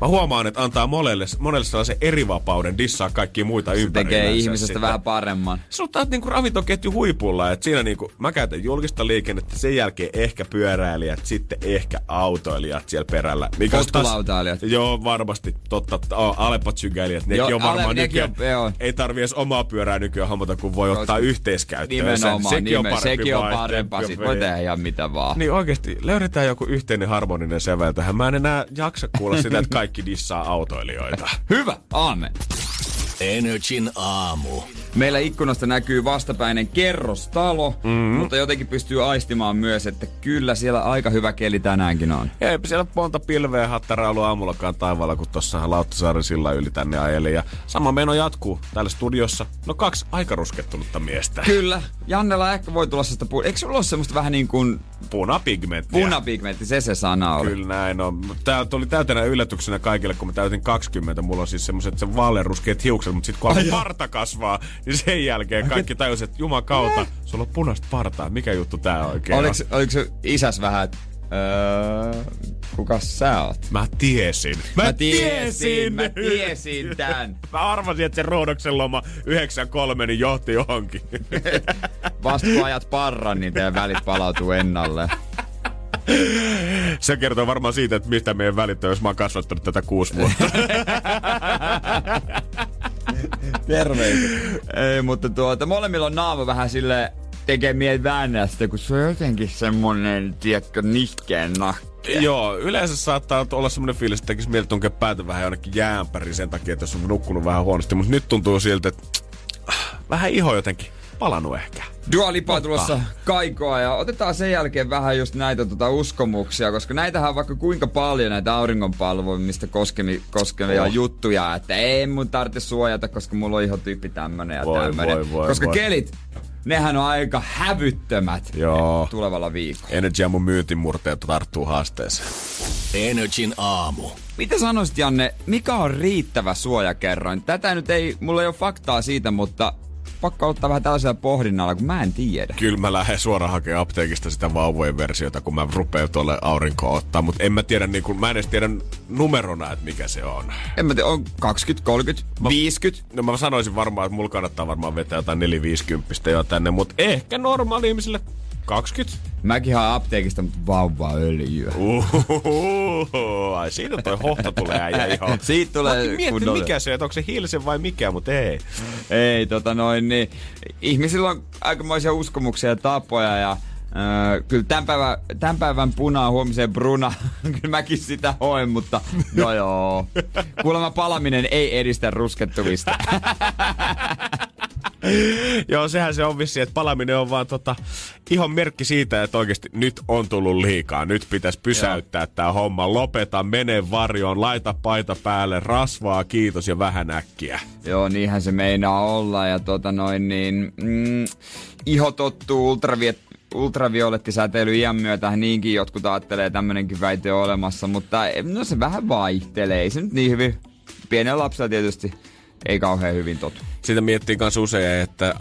B: mä huomaan, että antaa molelle monelle sellaisen erivapauden dissaa kaikki muita
C: Se tekee ihmisestä
B: sitten.
C: vähän paremman.
B: Sä oot niinku ravintoketju huipulla, että siinä niinku, mä käytän julkista liikennettä, sen jälkeen ehkä pyöräilijät, sitten ehkä autoilijat siellä perällä. Mikä on taas-. Joo, varmasti. Totta, oh, alepatsygäilijät, nekin
C: Joo,
B: on varmaan
C: ale- nekin
B: nykyään.
C: on- joo.
B: ei tarvi edes omaa pyörää nykyään hommata, kun voi ottaa yhteiskäyttöön.
C: Nimenomaan,
B: sekin
C: nimen,
B: on parempi
C: sekin on parempaa. Sit voi tehdä ihan mitä vaan.
B: Niin oikeesti, löydetään joku yhteinen harmoninen sävel tähän. Mä en enää jaksa kuulla sitä, että kaikki dissaa autoilijoita.
C: Hyvä, aamen.
A: Energin aamu.
C: Meillä ikkunasta näkyy vastapäinen kerrostalo,
B: Mhm.
C: mm-hmm. mutta jotenkin pystyy aistimaan myös, että kyllä siellä aika hyvä keli tänäänkin on.
B: Ja eipä siellä monta pilveä hattaraa ollut aamullakaan taivaalla, kun tuossa Lauttasaaren sillä yli tänne ajeli. Ja sama meno jatkuu täällä studiossa. No kaksi aika ruskettunutta miestä.
C: Kyllä, Jannella ehkä voi tulla sitä pu- Eikö sulla ole semmoista vähän niin kuin
B: Punapigmenttiä.
C: punapigmentti, se se sana oli.
B: Kyllä näin on. Tää tuli täytänä yllätyksenä kaikille, kun mä täytin 20. Mulla on siis semmoset se vaaleanruskeat hiukset, mutta sitten kun alkoi parta kasvaa, niin sen jälkeen kaikki tajusivat, että jumakauta, sulla on punaista partaa. Mikä juttu tää oikein
C: Oliko,
B: on?
C: oliko se isäs vähän, että öö, kuka sä oot?
B: Mä tiesin.
C: Mä tiesin, mä tiesin tän.
B: Mä arvasin, että se Roodoksen loma 93 niin johti johonkin.
C: Vasta kun ajat parran, niin teidän välit palautuu ennalle.
B: Se kertoo varmaan siitä, että mistä meidän välit on, jos mä oon kasvattanut tätä kuusi vuotta.
C: Terveisiä. Ei, mutta tuota, molemmilla on naama vähän sille väännää sitä, kun se on jotenkin semmonen, tiedätkö, nihkeen nahkea.
B: Joo, yleensä saattaa olla semmoinen fiilis, että tekisi mieli tunkea päätä vähän jonnekin jäänpäriin sen takia, että jos on nukkunut vähän huonosti. Mutta nyt tuntuu siltä, että äh, vähän iho jotenkin palannut ehkä.
C: Dua Lipa tulossa kaikoa ja otetaan sen jälkeen vähän just näitä tota uskomuksia, koska näitähän on vaikka kuinka paljon näitä auringonpalvoimista koskemi, koskevia
B: oh.
C: juttuja, että ei mun tarvitse suojata, koska mulla on ihotyyppi tämmönen ja
B: Voi,
C: tämmönen.
B: voi, voi,
C: koska
B: voi.
C: kelit, nehän on aika hävyttömät
B: Joo.
C: tulevalla viikolla.
B: Energia mun myyntimurteet tarttuu haasteeseen.
A: Energin aamu.
C: Mitä sanoisit Janne, mikä on riittävä suojakerroin? Tätä nyt ei, mulla ei ole faktaa siitä, mutta pakko ottaa vähän tällaisella pohdinnalla, kun mä en tiedä.
B: Kyllä mä lähden suoraan hakemaan apteekista sitä vauvojen versiota, kun mä rupean tuolle aurinkoon ottaa. Mutta en mä tiedä, niin kun, mä en edes tiedä numerona, että mikä se on.
C: En mä tiedä, on 20, 30, 50.
B: No mä sanoisin varmaan, että mulla kannattaa varmaan vetää jotain 450 jo tänne, mutta ehkä normaali ihmisille 20.
C: Mäkin haen apteekista, mutta vauvaöljyä.
B: Uhuhu, ai siitä toi hohto tulee äijä ihan.
C: Siitä tulee
B: mietin mikä se, että onko se hilsen vai mikä, mutta ei.
C: Ei, tota noin, niin ihmisillä on aikamoisia uskomuksia ja tapoja ja Öö, kyllä tämän päivän, tämän päivän punaa huomiseen bruna, kyllä mäkin sitä hoen, mutta no joo. Kuulemma palaminen ei edistä ruskettumista.
B: Joo, sehän se on vissi, että palaminen on vaan tota, ihon merkki siitä, että oikeasti nyt on tullut liikaa. Nyt pitäisi pysäyttää tämä homma. Lopeta, mene varjoon, laita paita päälle, rasvaa, kiitos ja vähän äkkiä.
C: Joo, niinhän se meinaa olla. Ja tota noin, niin, mm, iho tottuu ultraviet, ultraviolettisäteily iän myötä. Niinkin jotkut ajattelee, tämmönenkin väite on olemassa. Mutta no se vähän vaihtelee. Ei se nyt niin hyvin. Pienellä lapsella tietysti ei kauhean hyvin totu.
B: Sitä miettii myös usein, että äh,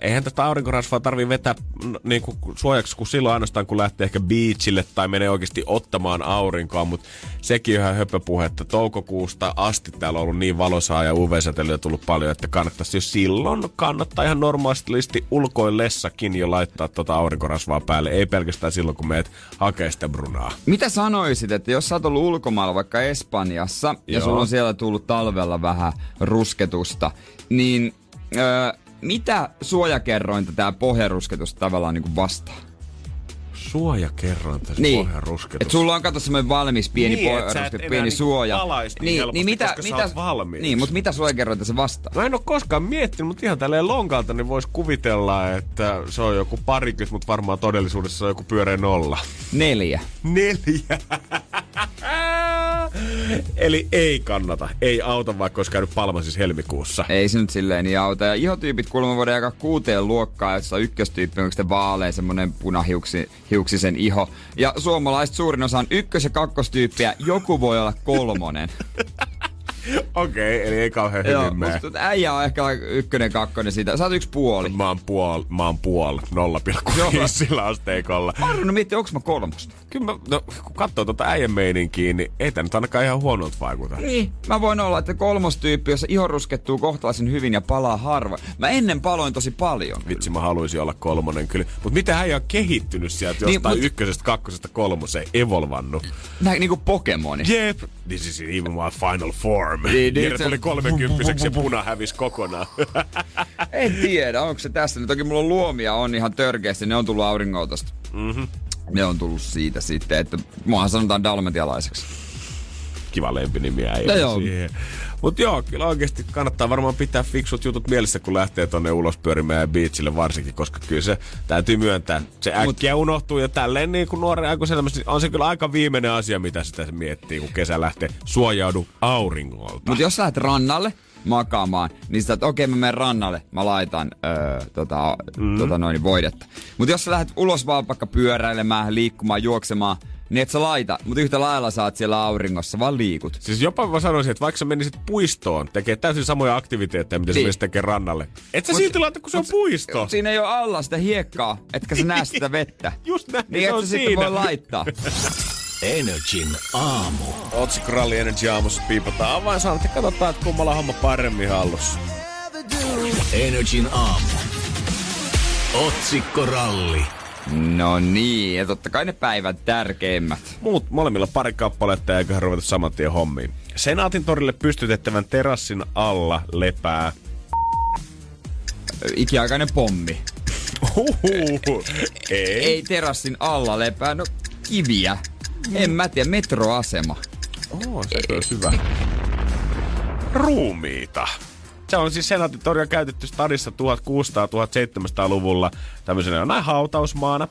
B: eihän tätä aurinkorasvaa tarvi vetää niin kuin suojaksi kuin silloin ainoastaan, kun lähtee ehkä beachille tai menee oikeasti ottamaan aurinkoa, mutta sekin on ihan höpöpuhetta. Toukokuusta asti täällä on ollut niin valosaa ja UV-säteilyä tullut paljon, että kannattaisi jo silloin kannattaa ihan normaalisti ulkoillessakin jo laittaa tota aurinkorasvaa päälle, ei pelkästään silloin, kun meet hakee sitä brunaa.
C: Mitä sanoisit, että jos sä oot ollut ulkomailla vaikka Espanjassa ja
B: Joo.
C: sulla on siellä tullut talvella vähän rusketusta, niin öö, mitä suojakerrointa tää pohjarusketus tavallaan niin vastaa?
B: Suojakerrointa, se
C: Niin,
B: pohjarusketus.
C: että sulla on kato semmoinen valmis pieni
B: Niin, et
C: pohjarusketus,
B: et enää
C: pieni
B: niinku
C: suoja.
B: palaisi niin helposti, koska sä oot valmiiksi.
C: Niin, mutta mitä suojakerrointa se vastaa?
B: Mä en oo koskaan miettinyt, mutta ihan tälleen lonkalta niin vois kuvitella, että se on joku parikymmentä, mutta varmaan todellisuudessa se on joku pyöreä nolla.
C: Neljä.
B: Neljä. Eli ei kannata. Ei auta, vaikka olisi käynyt Palmasissa helmikuussa.
C: Ei se nyt silleen niin auta. Ja ihotyypit kuulemma voidaan jakaa kuuteen luokkaan, jossa ykköstyyppi on sitten vaalea, semmonen punahiuksisen iho. Ja suomalaiset suurin osa on ykkös- ja kakkostyyppiä. Joku voi olla kolmonen.
B: Okei, okay, eli ei kauhean
C: Joo,
B: hyvin mene.
C: musta äijä on ehkä ykkönen, kakkonen siitä. Sä oot yksi puoli.
B: Mä oon puol, mä oon puol 0,5 sillä asteikolla.
C: Arno mietti, onks mä kolmosta?
B: Kyllä mä, no, kun katsoo tuota äijän meininkiä, niin ei tää nyt ainakaan ihan huonolta vaikuta.
C: Niin, mä voin olla, että kolmostyyppi, jossa iho ruskettuu kohtalaisen hyvin ja palaa harva. Mä ennen paloin tosi paljon.
B: Vitsi, mä haluaisin olla kolmonen kyllä. Mutta mitä äijä on kehittynyt sieltä
C: Niin,
B: jostain
C: mut-
B: ykkösestä, kakkosesta, kolmoseen, evolvannut.
C: Nää niinku Pokemoni.
B: Jep, this is even my final form.
C: Niin, niin,
B: Jere
C: se-
B: tuli kolmekymppiseksi ja puna hävisi kokonaan.
C: En tiedä, onko se tässä. Toki mulla on luomia on ihan törkeästi, ne on tullut auringoltosta.
B: Mhm.
C: Ne on tullut siitä sitten, että muahan sanotaan dalmatialaiseksi.
B: Kiva lempinimi äijä
C: No joo.
B: siihen. Mut joo, kyllä oikeasti kannattaa varmaan pitää fiksut jutut mielessä, kun lähtee tonne ulos pyörimään ja beachille varsinkin, koska kyllä se täytyy myöntää. Se äkkiä unohtuu ja tälleen niin kuin nuoren aikuisen elämässä, niin on se kyllä aika viimeinen asia, mitä sitä miettii, kun kesä lähtee. Suojaudu auringolta.
C: Mutta jos lähdet rannalle makaamaan, niin sä okei mä menen rannalle, mä laitan öö, tota, mm. tota noin, voidetta. Mutta jos sä lähdet ulos vaan vaikka pyöräilemään, liikkumaan, juoksemaan, niin et sä laita, mutta yhtä lailla saat siellä auringossa, vaan liikut.
B: Siis jopa mä sanoisin, että vaikka sä menisit puistoon tekee täysin samoja aktiviteetteja, mitä sä
C: Niin.
B: menisit tekee rannalle. Et sä
C: Mut-
B: silti laita, kun se on puisto.
C: Siinä ei ole alla sitä hiekkaa, etkä sä näe sitä vettä.
B: Just näin,
C: Niin
B: se
C: et
B: on
C: sä sitten
B: siinä.
C: voi laittaa.
A: Energin aamu.
B: Otsikko Ralli Energy aamussa piipataan avainsanat ja katsotaan, että kummalla homma paremmin hallussa.
A: Energin aamu. Otsikkoralli.
C: No niin, ja totta kai ne päivän tärkeimmät.
B: Muut molemmilla pari kappaletta eiköhän ruveta saman tien hommiin. Senaatin torille pystytettävän terassin alla lepää.
C: Ikiaikainen pommi.
B: Ei.
C: Ei terassin alla lepää, no kiviä. En mä tiedä, metroasema.
B: Oh, se on hyvä. Ruumiita. Se on siis Senaatin toria käytetty stadissa 1600-1700-luvulla tämmöisenä jonain hautausmaana.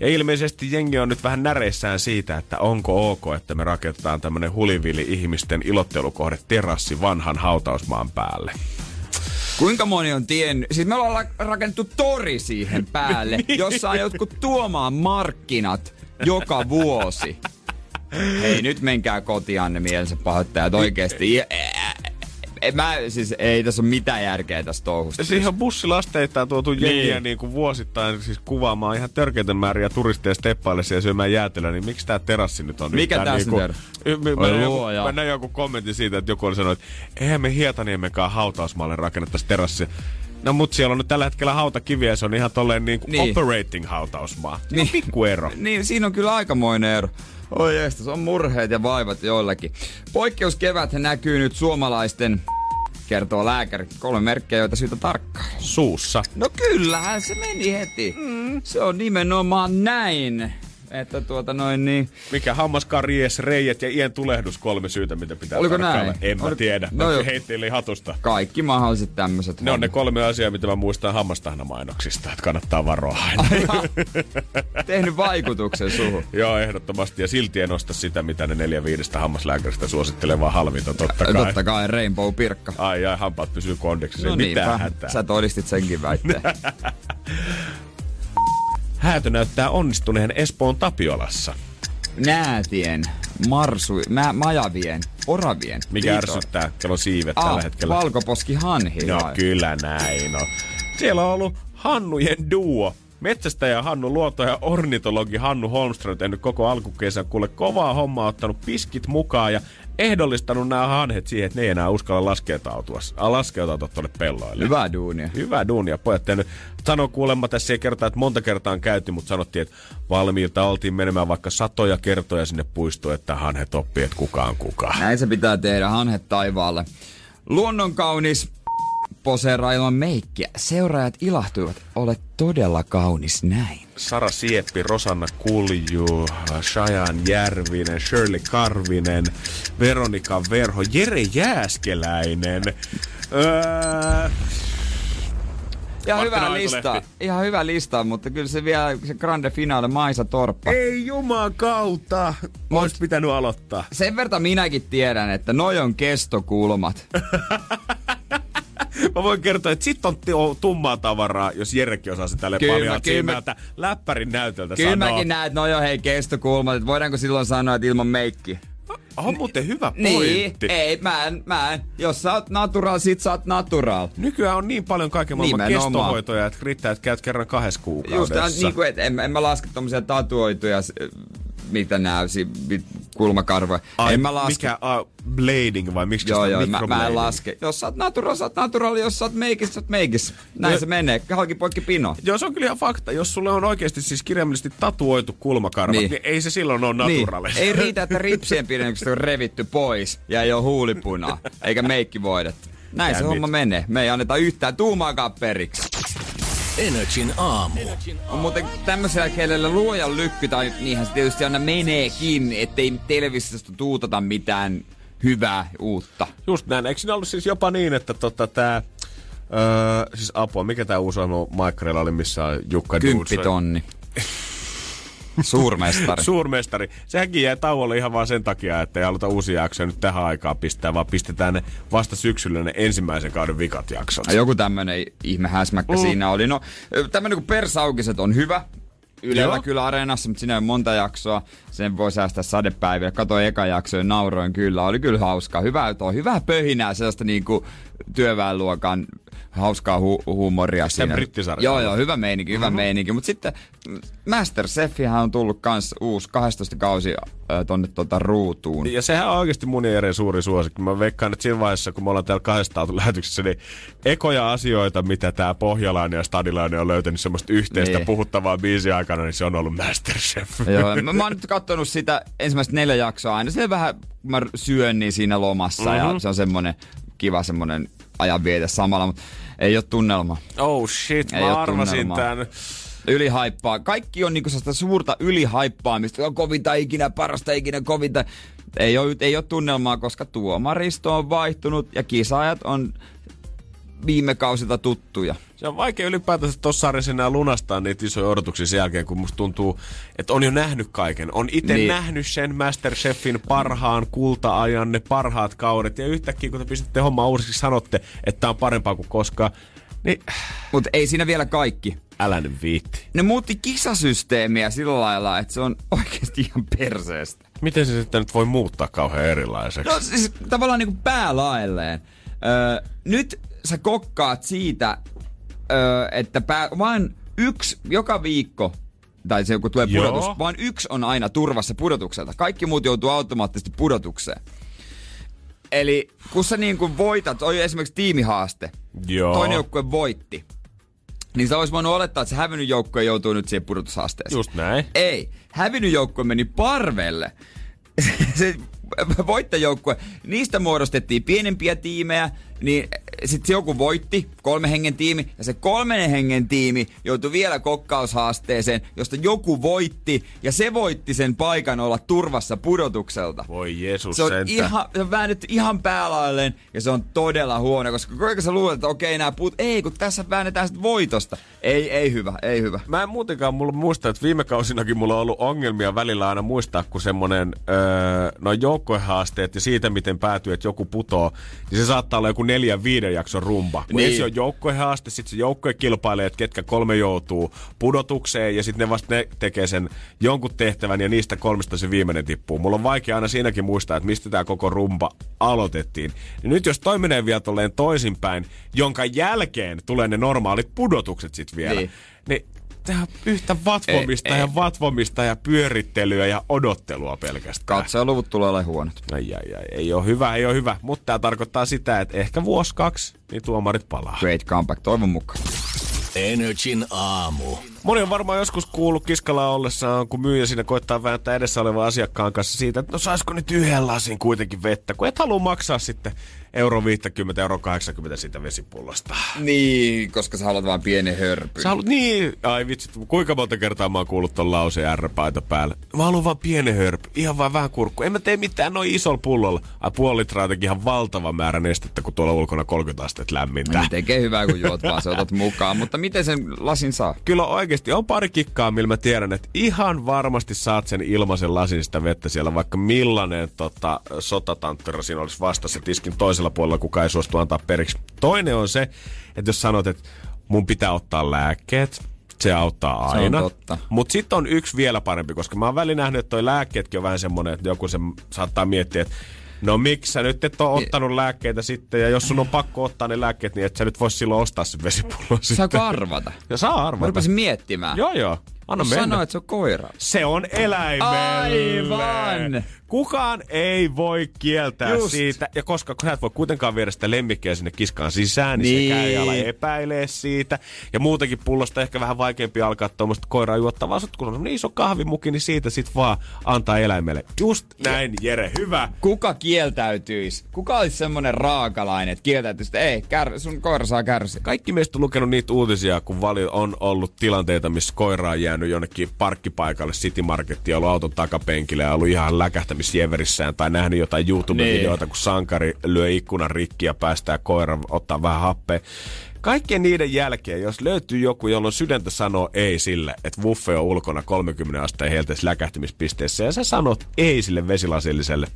B: Ja ilmeisesti jengi on nyt vähän näreissään siitä, että onko ok, että me rakennetaan tämmönen hulivili ihmisten ilottelukohde terassi vanhan hautausmaan päälle.
C: Kuinka moni on tiennyt? Siis me ollaan la- rakennettu tori siihen päälle, jossa on jotkut tuomaan markkinat joka vuosi. Hei, nyt menkää kotianne mielensä pahoittajat oikeesti. En mä, siis ei tässä ole mitään järkeä tässä touhusta.
B: Siihen on bussilasteittain tuotu jengiä
C: Niin.
B: niin kuin vuosittain siis kuvaamaan ihan törkeitä määriä turisteja steppaille ja syömään jäätelöä, niin miksi tämä terassi nyt on
C: Mikä
B: nyt
C: tässä
B: niinku-
C: terassi?
B: Mä, näin joku, mä näin joku kommentin siitä, että joku oli sanonut, että eihän me Hietaniemenkaan hautausmaalle rakennettaisi terassi. No mut siellä on nyt tällä hetkellä hautakiviä ja se on ihan tolleen niin kuin
C: Niin.
B: operating hautausmaa. Niin. On pikku ero.
C: Niin, siinä on kyllä aikamoinen ero. Oi jestas, on murheet ja vaivat joillakin. Poikkeuskevät näkyy nyt suomalaisten, kertoo lääkäri. Kolme merkkejä, joita syytä tarkkaan.
B: Suussa.
C: No kyllähän se meni heti. Mm. Se on nimenomaan näin. Että tuota noin niin...
B: Mikä hammaskaries, reijät ja ien tulehdus kolme syytä, mitä pitää
C: Oliko
B: tarkkailla.
C: näin?
B: En mä
C: Oliko-
B: tiedä.
C: No joo.
B: heitteilin hatusta.
C: Kaikki mahdolliset tämmöiset.
B: Ne on ne kolme asiaa, mitä mä muistan hammastahnamainoksista, että kannattaa varoa aina.
C: Tehnyt vaikutuksen suhun.
B: Joo, ehdottomasti. Ja silti en osta sitä, mitä ne neljä viidestä hammaslääkäristä suosittelee, vaan halvinta totta kai.
C: Totta kai Rainbow Pirkka.
B: Ai ai, hampaat pysyy kondeksissa.
C: No niinpä,
B: hätää.
C: sä todistit senkin väitteen.
B: Häätö näyttää onnistuneen Espoon Tapiolassa.
C: Näätien, marsu, mä, majavien, oravien.
B: Mikä
C: liito-
B: ärsyttää? Kello siivet
C: Ah,
B: tällä hetkellä.
C: valkoposki hanhi.
B: No
C: vai?
B: kyllä näin on. Siellä on ollut Hannujen duo. Metsästäjä Hannu Luoto ja ornitologi Hannu Holmström tehnyt koko alkukesän kuule kovaa hommaa, ottanut piskit mukaan ja ehdollistanut nämä hanhet siihen, että ne ei enää uskalla laskeutua, laskeutua tuonne pelloille.
C: Hyvää duunia.
B: Hyvä duunia. Pojat tehnyt. Sano kuulemma tässä ei kertaa, että monta kertaa on käyty, mutta sanottiin, että valmiilta oltiin menemään vaikka satoja kertoja sinne puistoon, että hanhet oppii, että kukaan kukaan.
C: Näin se pitää tehdä, hanhet taivaalle. Luonnon kaunis poseeraa ilman meikkiä. Seuraajat ilahtuivat. Olet todella kaunis näin.
B: Sara Sieppi, Rosanna Kulju, Shajan Järvinen, Shirley Karvinen, Veronika Verho, Jere Jääskeläinen. Öö,
C: Ihan hyvä lista. Ihan hyvä lista, mutta kyllä se vielä se grande finale Maisa Torppa.
B: ei juman kautta. Ois pitänyt aloittaa.
C: Sen verran minäkin tiedän, että noi on kestokulmat.
B: Mä voin kertoa, että sit on tummaa tavaraa, jos Jerekin osaa sitä tälle
C: Kyllä,
B: paljon
C: kyllä
B: silmältä läppärin näytöltä
C: Kyllä
B: sanoa.
C: mäkin näen, että noi on hei kestokulmat. Että voidaanko silloin sanoa, että ilman meikki?
B: On muuten hyvä
C: Niin,
B: pointti.
C: ei, mä en, mä en. Jos sä oot natural, sit sä oot natural.
B: Nykyään on niin paljon kaiken maailman
C: Nimenomaan.
B: kestohoitoja, että riittää, että käyt kerran kahdessa
C: Just
B: kuukaudessa.
C: tää, niin kuin, et en, en mä laske tommosia tatuoituja, mitä näysi, kulmakarvoja.
B: Ai,
C: en mä laske.
B: Mikä, uh, blading vai miksi
C: Joo, joo, mä, mä en laske. Jos sä oot natural, sä oot natural. Jos sä oot meikis, sä oot meikis. Näin
B: No-
C: se menee. Halki poikki pino.
B: Joo, se on kyllä ihan fakta. Jos sulle on oikeasti siis kirjaimellisesti tatuoitu kulmakarvat, niin,
C: Niin.
B: ei se silloin ole naturale.
C: Niin. Ei riitä, että ripsien pidennykset on revitty pois ja ei ole huulipunaa, eikä meikki voidettu. Näin se
B: Damn
C: homma menee. Me ei anneta yhtään tuumaakaan periksi.
A: Energin aamu.
C: On muuten tämmöisellä kielellä luojan lykky, tai niinhän se tietysti aina meneekin, ettei televisiosta tuutata mitään hyvää uutta.
B: Just näin. Eikö siinä ollut siis jopa niin, että tota, tää... Öö, siis apua, mikä tää uusi ohjelma Maikkarilla oli, missä on Jukka Dudes?
C: Kymppitonni. Suurmestari.
B: Suurmestari. Sehän jäi tauolle ihan vaan sen takia, että ei haluta uusia jaksoja nyt tähän aikaan pistää, vaan pistetään ne vasta syksyllä ne ensimmäisen kauden vikat jaksot.
C: Ja joku tämmönen ihme häsmäkkä
B: Mm.
C: siinä oli. No, tämmönen kuin Persaukiset on hyvä. Ylellä
B: Joo.
C: kyllä areenassa, mutta siinä on monta jaksoa. Sen voi säästää sadepäivillä. Katoin eka jakso ja nauroin kyllä. Oli kyllä hauskaa. Hyvää, hyvää pöhinää, sellaista niinku työväenluokan hauskaa hu- huumoria siinä.
B: brittisarja.
C: Joo, joo, hyvä meininki, hyvä mm-hmm. meininki. Mutta sitten Masterchefihän on tullut kans uusi 12 kausi äh, tonne tota ruutuun.
B: Ja sehän on oikeasti mun ja Jeren suuri suosikki. Mä veikkaan, että siinä vaiheessa, kun me ollaan täällä kahdestaan oltu lähetyksessä, niin ekoja asioita, mitä tää Pohjalainen ja Stadilainen on löytänyt semmoista yhteistä
C: Niin.
B: puhuttavaa biisi aikana, niin se on ollut Masterchef.
C: Joo, mä, mä oon nyt katsonut sitä ensimmäistä neljä jaksoa aina. Se vähän, mä syön niin siinä lomassa mm-hmm. ja
B: Mhm.
C: se on semmonen kiva semmonen ajanviete samalla, mutta ei ole tunnelma.
B: Oh shit,
C: Ei
B: mä arvasin
C: tunnelmaa.
B: tän.
C: Ylihaippaa. Kaikki on niinku sellaista suurta ylihaippaamista. On kovinta ikinä, parasta ikinä, kovinta. Ei ole, ei ole tunnelmaa, koska tuomaristo on vaihtunut ja kisaajat on viime kausilta tuttuja.
B: Se on vaikea ylipäätänsä tuossa sarjassa enää lunastaa niitä isoja odotuksia sen jälkeen, kun musta tuntuu, että on jo nähnyt kaiken. On itse niin.
C: Niin.
B: nähnyt sen Masterchefin parhaan kulta-ajan, ne parhaat kaudet. Ja yhtäkkiä, kun te pistätte hommaa uusiksi, sanotte, että tää on parempaa kuin koskaan. Niin
C: Mutta ei siinä vielä kaikki.
B: älä nyt viitti.
C: Ne muutti kisasysteemiä sillä lailla, että se on oikeasti ihan perseestä.
B: Miten se sitten nyt voi muuttaa kauhean erilaiseksi?
C: No siis tavallaan niinku päälaelleen. Öö, nyt sä kokkaat siitä, että pää, vain yksi joka viikko tai se kun tulee
B: Joo.
C: pudotus, vaan yksi on aina turvassa pudotukselta. Kaikki muut joutuu automaattisesti pudotukseen. Eli kun sä niin kuin voitat, oli esimerkiksi tiimihaaste,
B: Joo.
C: toinen joukkue voitti, niin sä olisi voinut olettaa, että se hävinnyt joukkue joutuu nyt siihen pudotushaasteeseen.
B: Just näin.
C: Ei. Hävinnyt joukkue meni parvelle. se voittajoukkue, niistä muodostettiin pienempiä tiimejä, niin sitten joku voitti, kolme hengen tiimi, ja se kolmen hengen tiimi joutui vielä kokkaushaasteeseen, josta joku voitti, ja se voitti sen paikan olla turvassa pudotukselta.
B: Voi Jeesus
C: Se on,
B: sentään.
C: ihan, se on väännetty ihan päälailleen ja se on todella huono, koska kuinka sä luulet, että okei nämä puut, ei kun tässä väännetään sit voitosta. Ei, ei hyvä, ei hyvä.
B: Mä en muutenkaan mulla muista, että viime kausinakin mulla on ollut ongelmia välillä aina muistaa, kun semmonen öö, no joukkoehaasteet ja siitä, miten päätyy, että joku putoo, niin se saattaa olla joku neljän viiden jakson rumba. Kun
C: Niin.
B: ensin on joukkoehaaste, sitten se joukkue kilpailee, että ketkä kolme joutuu pudotukseen ja sitten ne vasta ne tekee sen jonkun tehtävän ja niistä kolmesta se viimeinen tippuu. Mulla on vaikea aina siinäkin muistaa, että mistä tämä koko rumba aloitettiin. Ja nyt jos toi menee vielä tolleen toisinpäin, jonka jälkeen tulee ne normaalit pudotukset sitten vielä,
C: Niin.
B: niin Tehdään yhtä vatvomista
C: Ei,
B: ja
C: ei.
B: vatvomista ja pyörittelyä ja odottelua pelkästään.
C: Katsojaluvut tulee olemaan huonot.
B: Ai, ai, ai, ei ole hyvä, ei ole hyvä. Mutta tämä tarkoittaa sitä, että ehkä vuosi kaksi, niin tuomarit palaa.
C: Great comeback, toivon mukaan.
A: Energin aamu.
B: Moni on varmaan joskus kuullut kiskalla ollessaan, kun myyjä siinä koittaa vääntää edessä olevan asiakkaan kanssa siitä, että no saisiko nyt yhden lasin kuitenkin vettä, kun et halua maksaa sitten euro 50, euro 80 siitä vesipullosta.
C: Niin, koska sä haluat vaan pienen hörpyn.
B: Sä haluat, niin, ai vitsi, kuinka monta kertaa mä oon kuullut ton lauseen R-paita päällä. Mä haluan vaan pienen hörpy, ihan vaan vähän kurkku. En mä tee mitään noin isolla pullolla. Ai puoli litraa jotenkin ihan valtava määrä nestettä, kun tuolla ulkona 30 astetta lämmintä.
C: Niin tekee hyvää, kun juot vaan, se otat mukaan. Mutta miten sen lasin saa?
B: Kyllä oikeasti on pari kikkaa, millä mä tiedän, että ihan varmasti saat sen ilmaisen lasin sitä vettä siellä, vaikka millainen tota, sotatanttero siinä olisi vastassa tiskin toisella puolella, kuka ei suostu antaa periksi. Toinen on se, että jos sanot, että mun pitää ottaa lääkkeet, Se auttaa
C: Se on
B: aina.
C: totta.
B: Mutta sitten on yksi vielä parempi, koska mä oon välillä nähnyt, että toi lääkkeetkin on vähän semmonen, että joku se saattaa miettiä, että no miksi sä nyt et ole ottanut lääkkeitä sitten, ja jos sun on pakko ottaa ne lääkkeet, niin et sä nyt vois silloin ostaa sen vesipullon sitten.
C: Saako arvata?
B: Ja saa
C: Mä
B: arvata.
C: rupesin miettimään.
B: Joo, joo. Anna mennä.
C: Sanoit, että se on koira.
B: Se on eläimelle.
C: Aivan.
B: Kukaan ei voi kieltää
C: Just.
B: Siitä. Ja koska sä et voi kuitenkaan viedä sitä lemmikkiä sinne kiskaan sisään, niin,
C: Niin.
B: niin. sekään ei ala epäilee siitä. Ja muutenkin pullosta ehkä vähän vaikeampi alkaa tuommoista koiraa sit kun on semmonen iso kahvimuki, niin siitä sit vaan antaa eläimelle. Just näin, Jere, hyvä.
C: Kuka kieltäytyisi? Kuka olisi semmonen raakalainen, että kieltäytyisi, että ei, kär, sun koira saa kärsiä?
B: Kaikki meistä on lukenut niitä uutisia, kun on ollut tilanteita, missä koira on jäänyt jonnekin parkkipaikalle City Markettiin, ollut auton takapenkillä ja ollut ihan läkähtämisjeverissään tai nähnyt jotain YouTube-videoita, kun sankari lyö ikkunan rikki ja päästää koiran ottaa vähän happea. Kaikkien niiden jälkeen, jos löytyy joku, jolla on sydäntä sanoa ei sille, että Wuffe on ulkona 30 asteen helteessä läkähtymispisteessä ja sä sanot ei sille vesilasilliselle,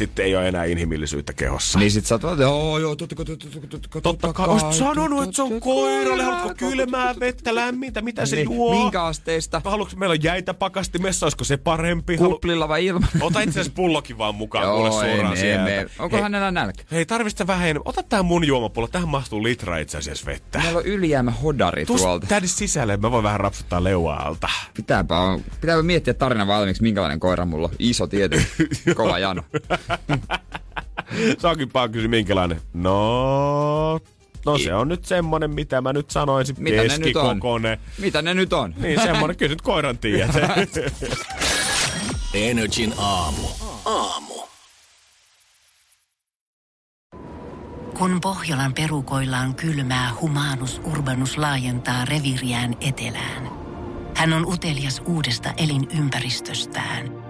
B: sitten ei ole enää inhimillisyyttä kehossa.
C: Niin sit sä oot, joo, joo, totta, totta, totta, totta,
B: Totta kai. Olisit sanonut, että se on koiralle. Haluatko kylmää vettä, lämmintä? Mitä se
C: Niin,
B: juo?
C: minkä asteista?
B: Haluatko meillä on jäitä pakastimessa? Olisiko se parempi?
C: Kuplilla vai ilman?
B: Ota itse asiassa pullokin vaan mukaan kuule suoraan sieltä.
C: onko hänellä nälkä?
B: Hei, tarvitset vähän. Ota tää mun juomapullo. Tähän mahtuu litra itse asiassa vettä.
C: Meillä on ylijäämä hodari tuolta.
B: tänne sisälle. Mä voin vähän rapsuttaa leuaa alta.
C: Pitääpä, pitääpä miettiä tarina valmiiksi, minkälainen koira mulla on. Iso tietysti. Kova jano.
B: Saakin vaan kysy minkälainen. No... No se on nyt semmonen, mitä mä nyt sanoisin.
C: Mitä ne nyt on? Mitä ne nyt on?
B: Niin semmonen, kyllä nyt koiran tiedät.
A: Energin aamu. Aamu.
E: Kun Pohjolan perukoilla on kylmää, humanus urbanus laajentaa reviriään etelään. Hän on utelias uudesta elinympäristöstään.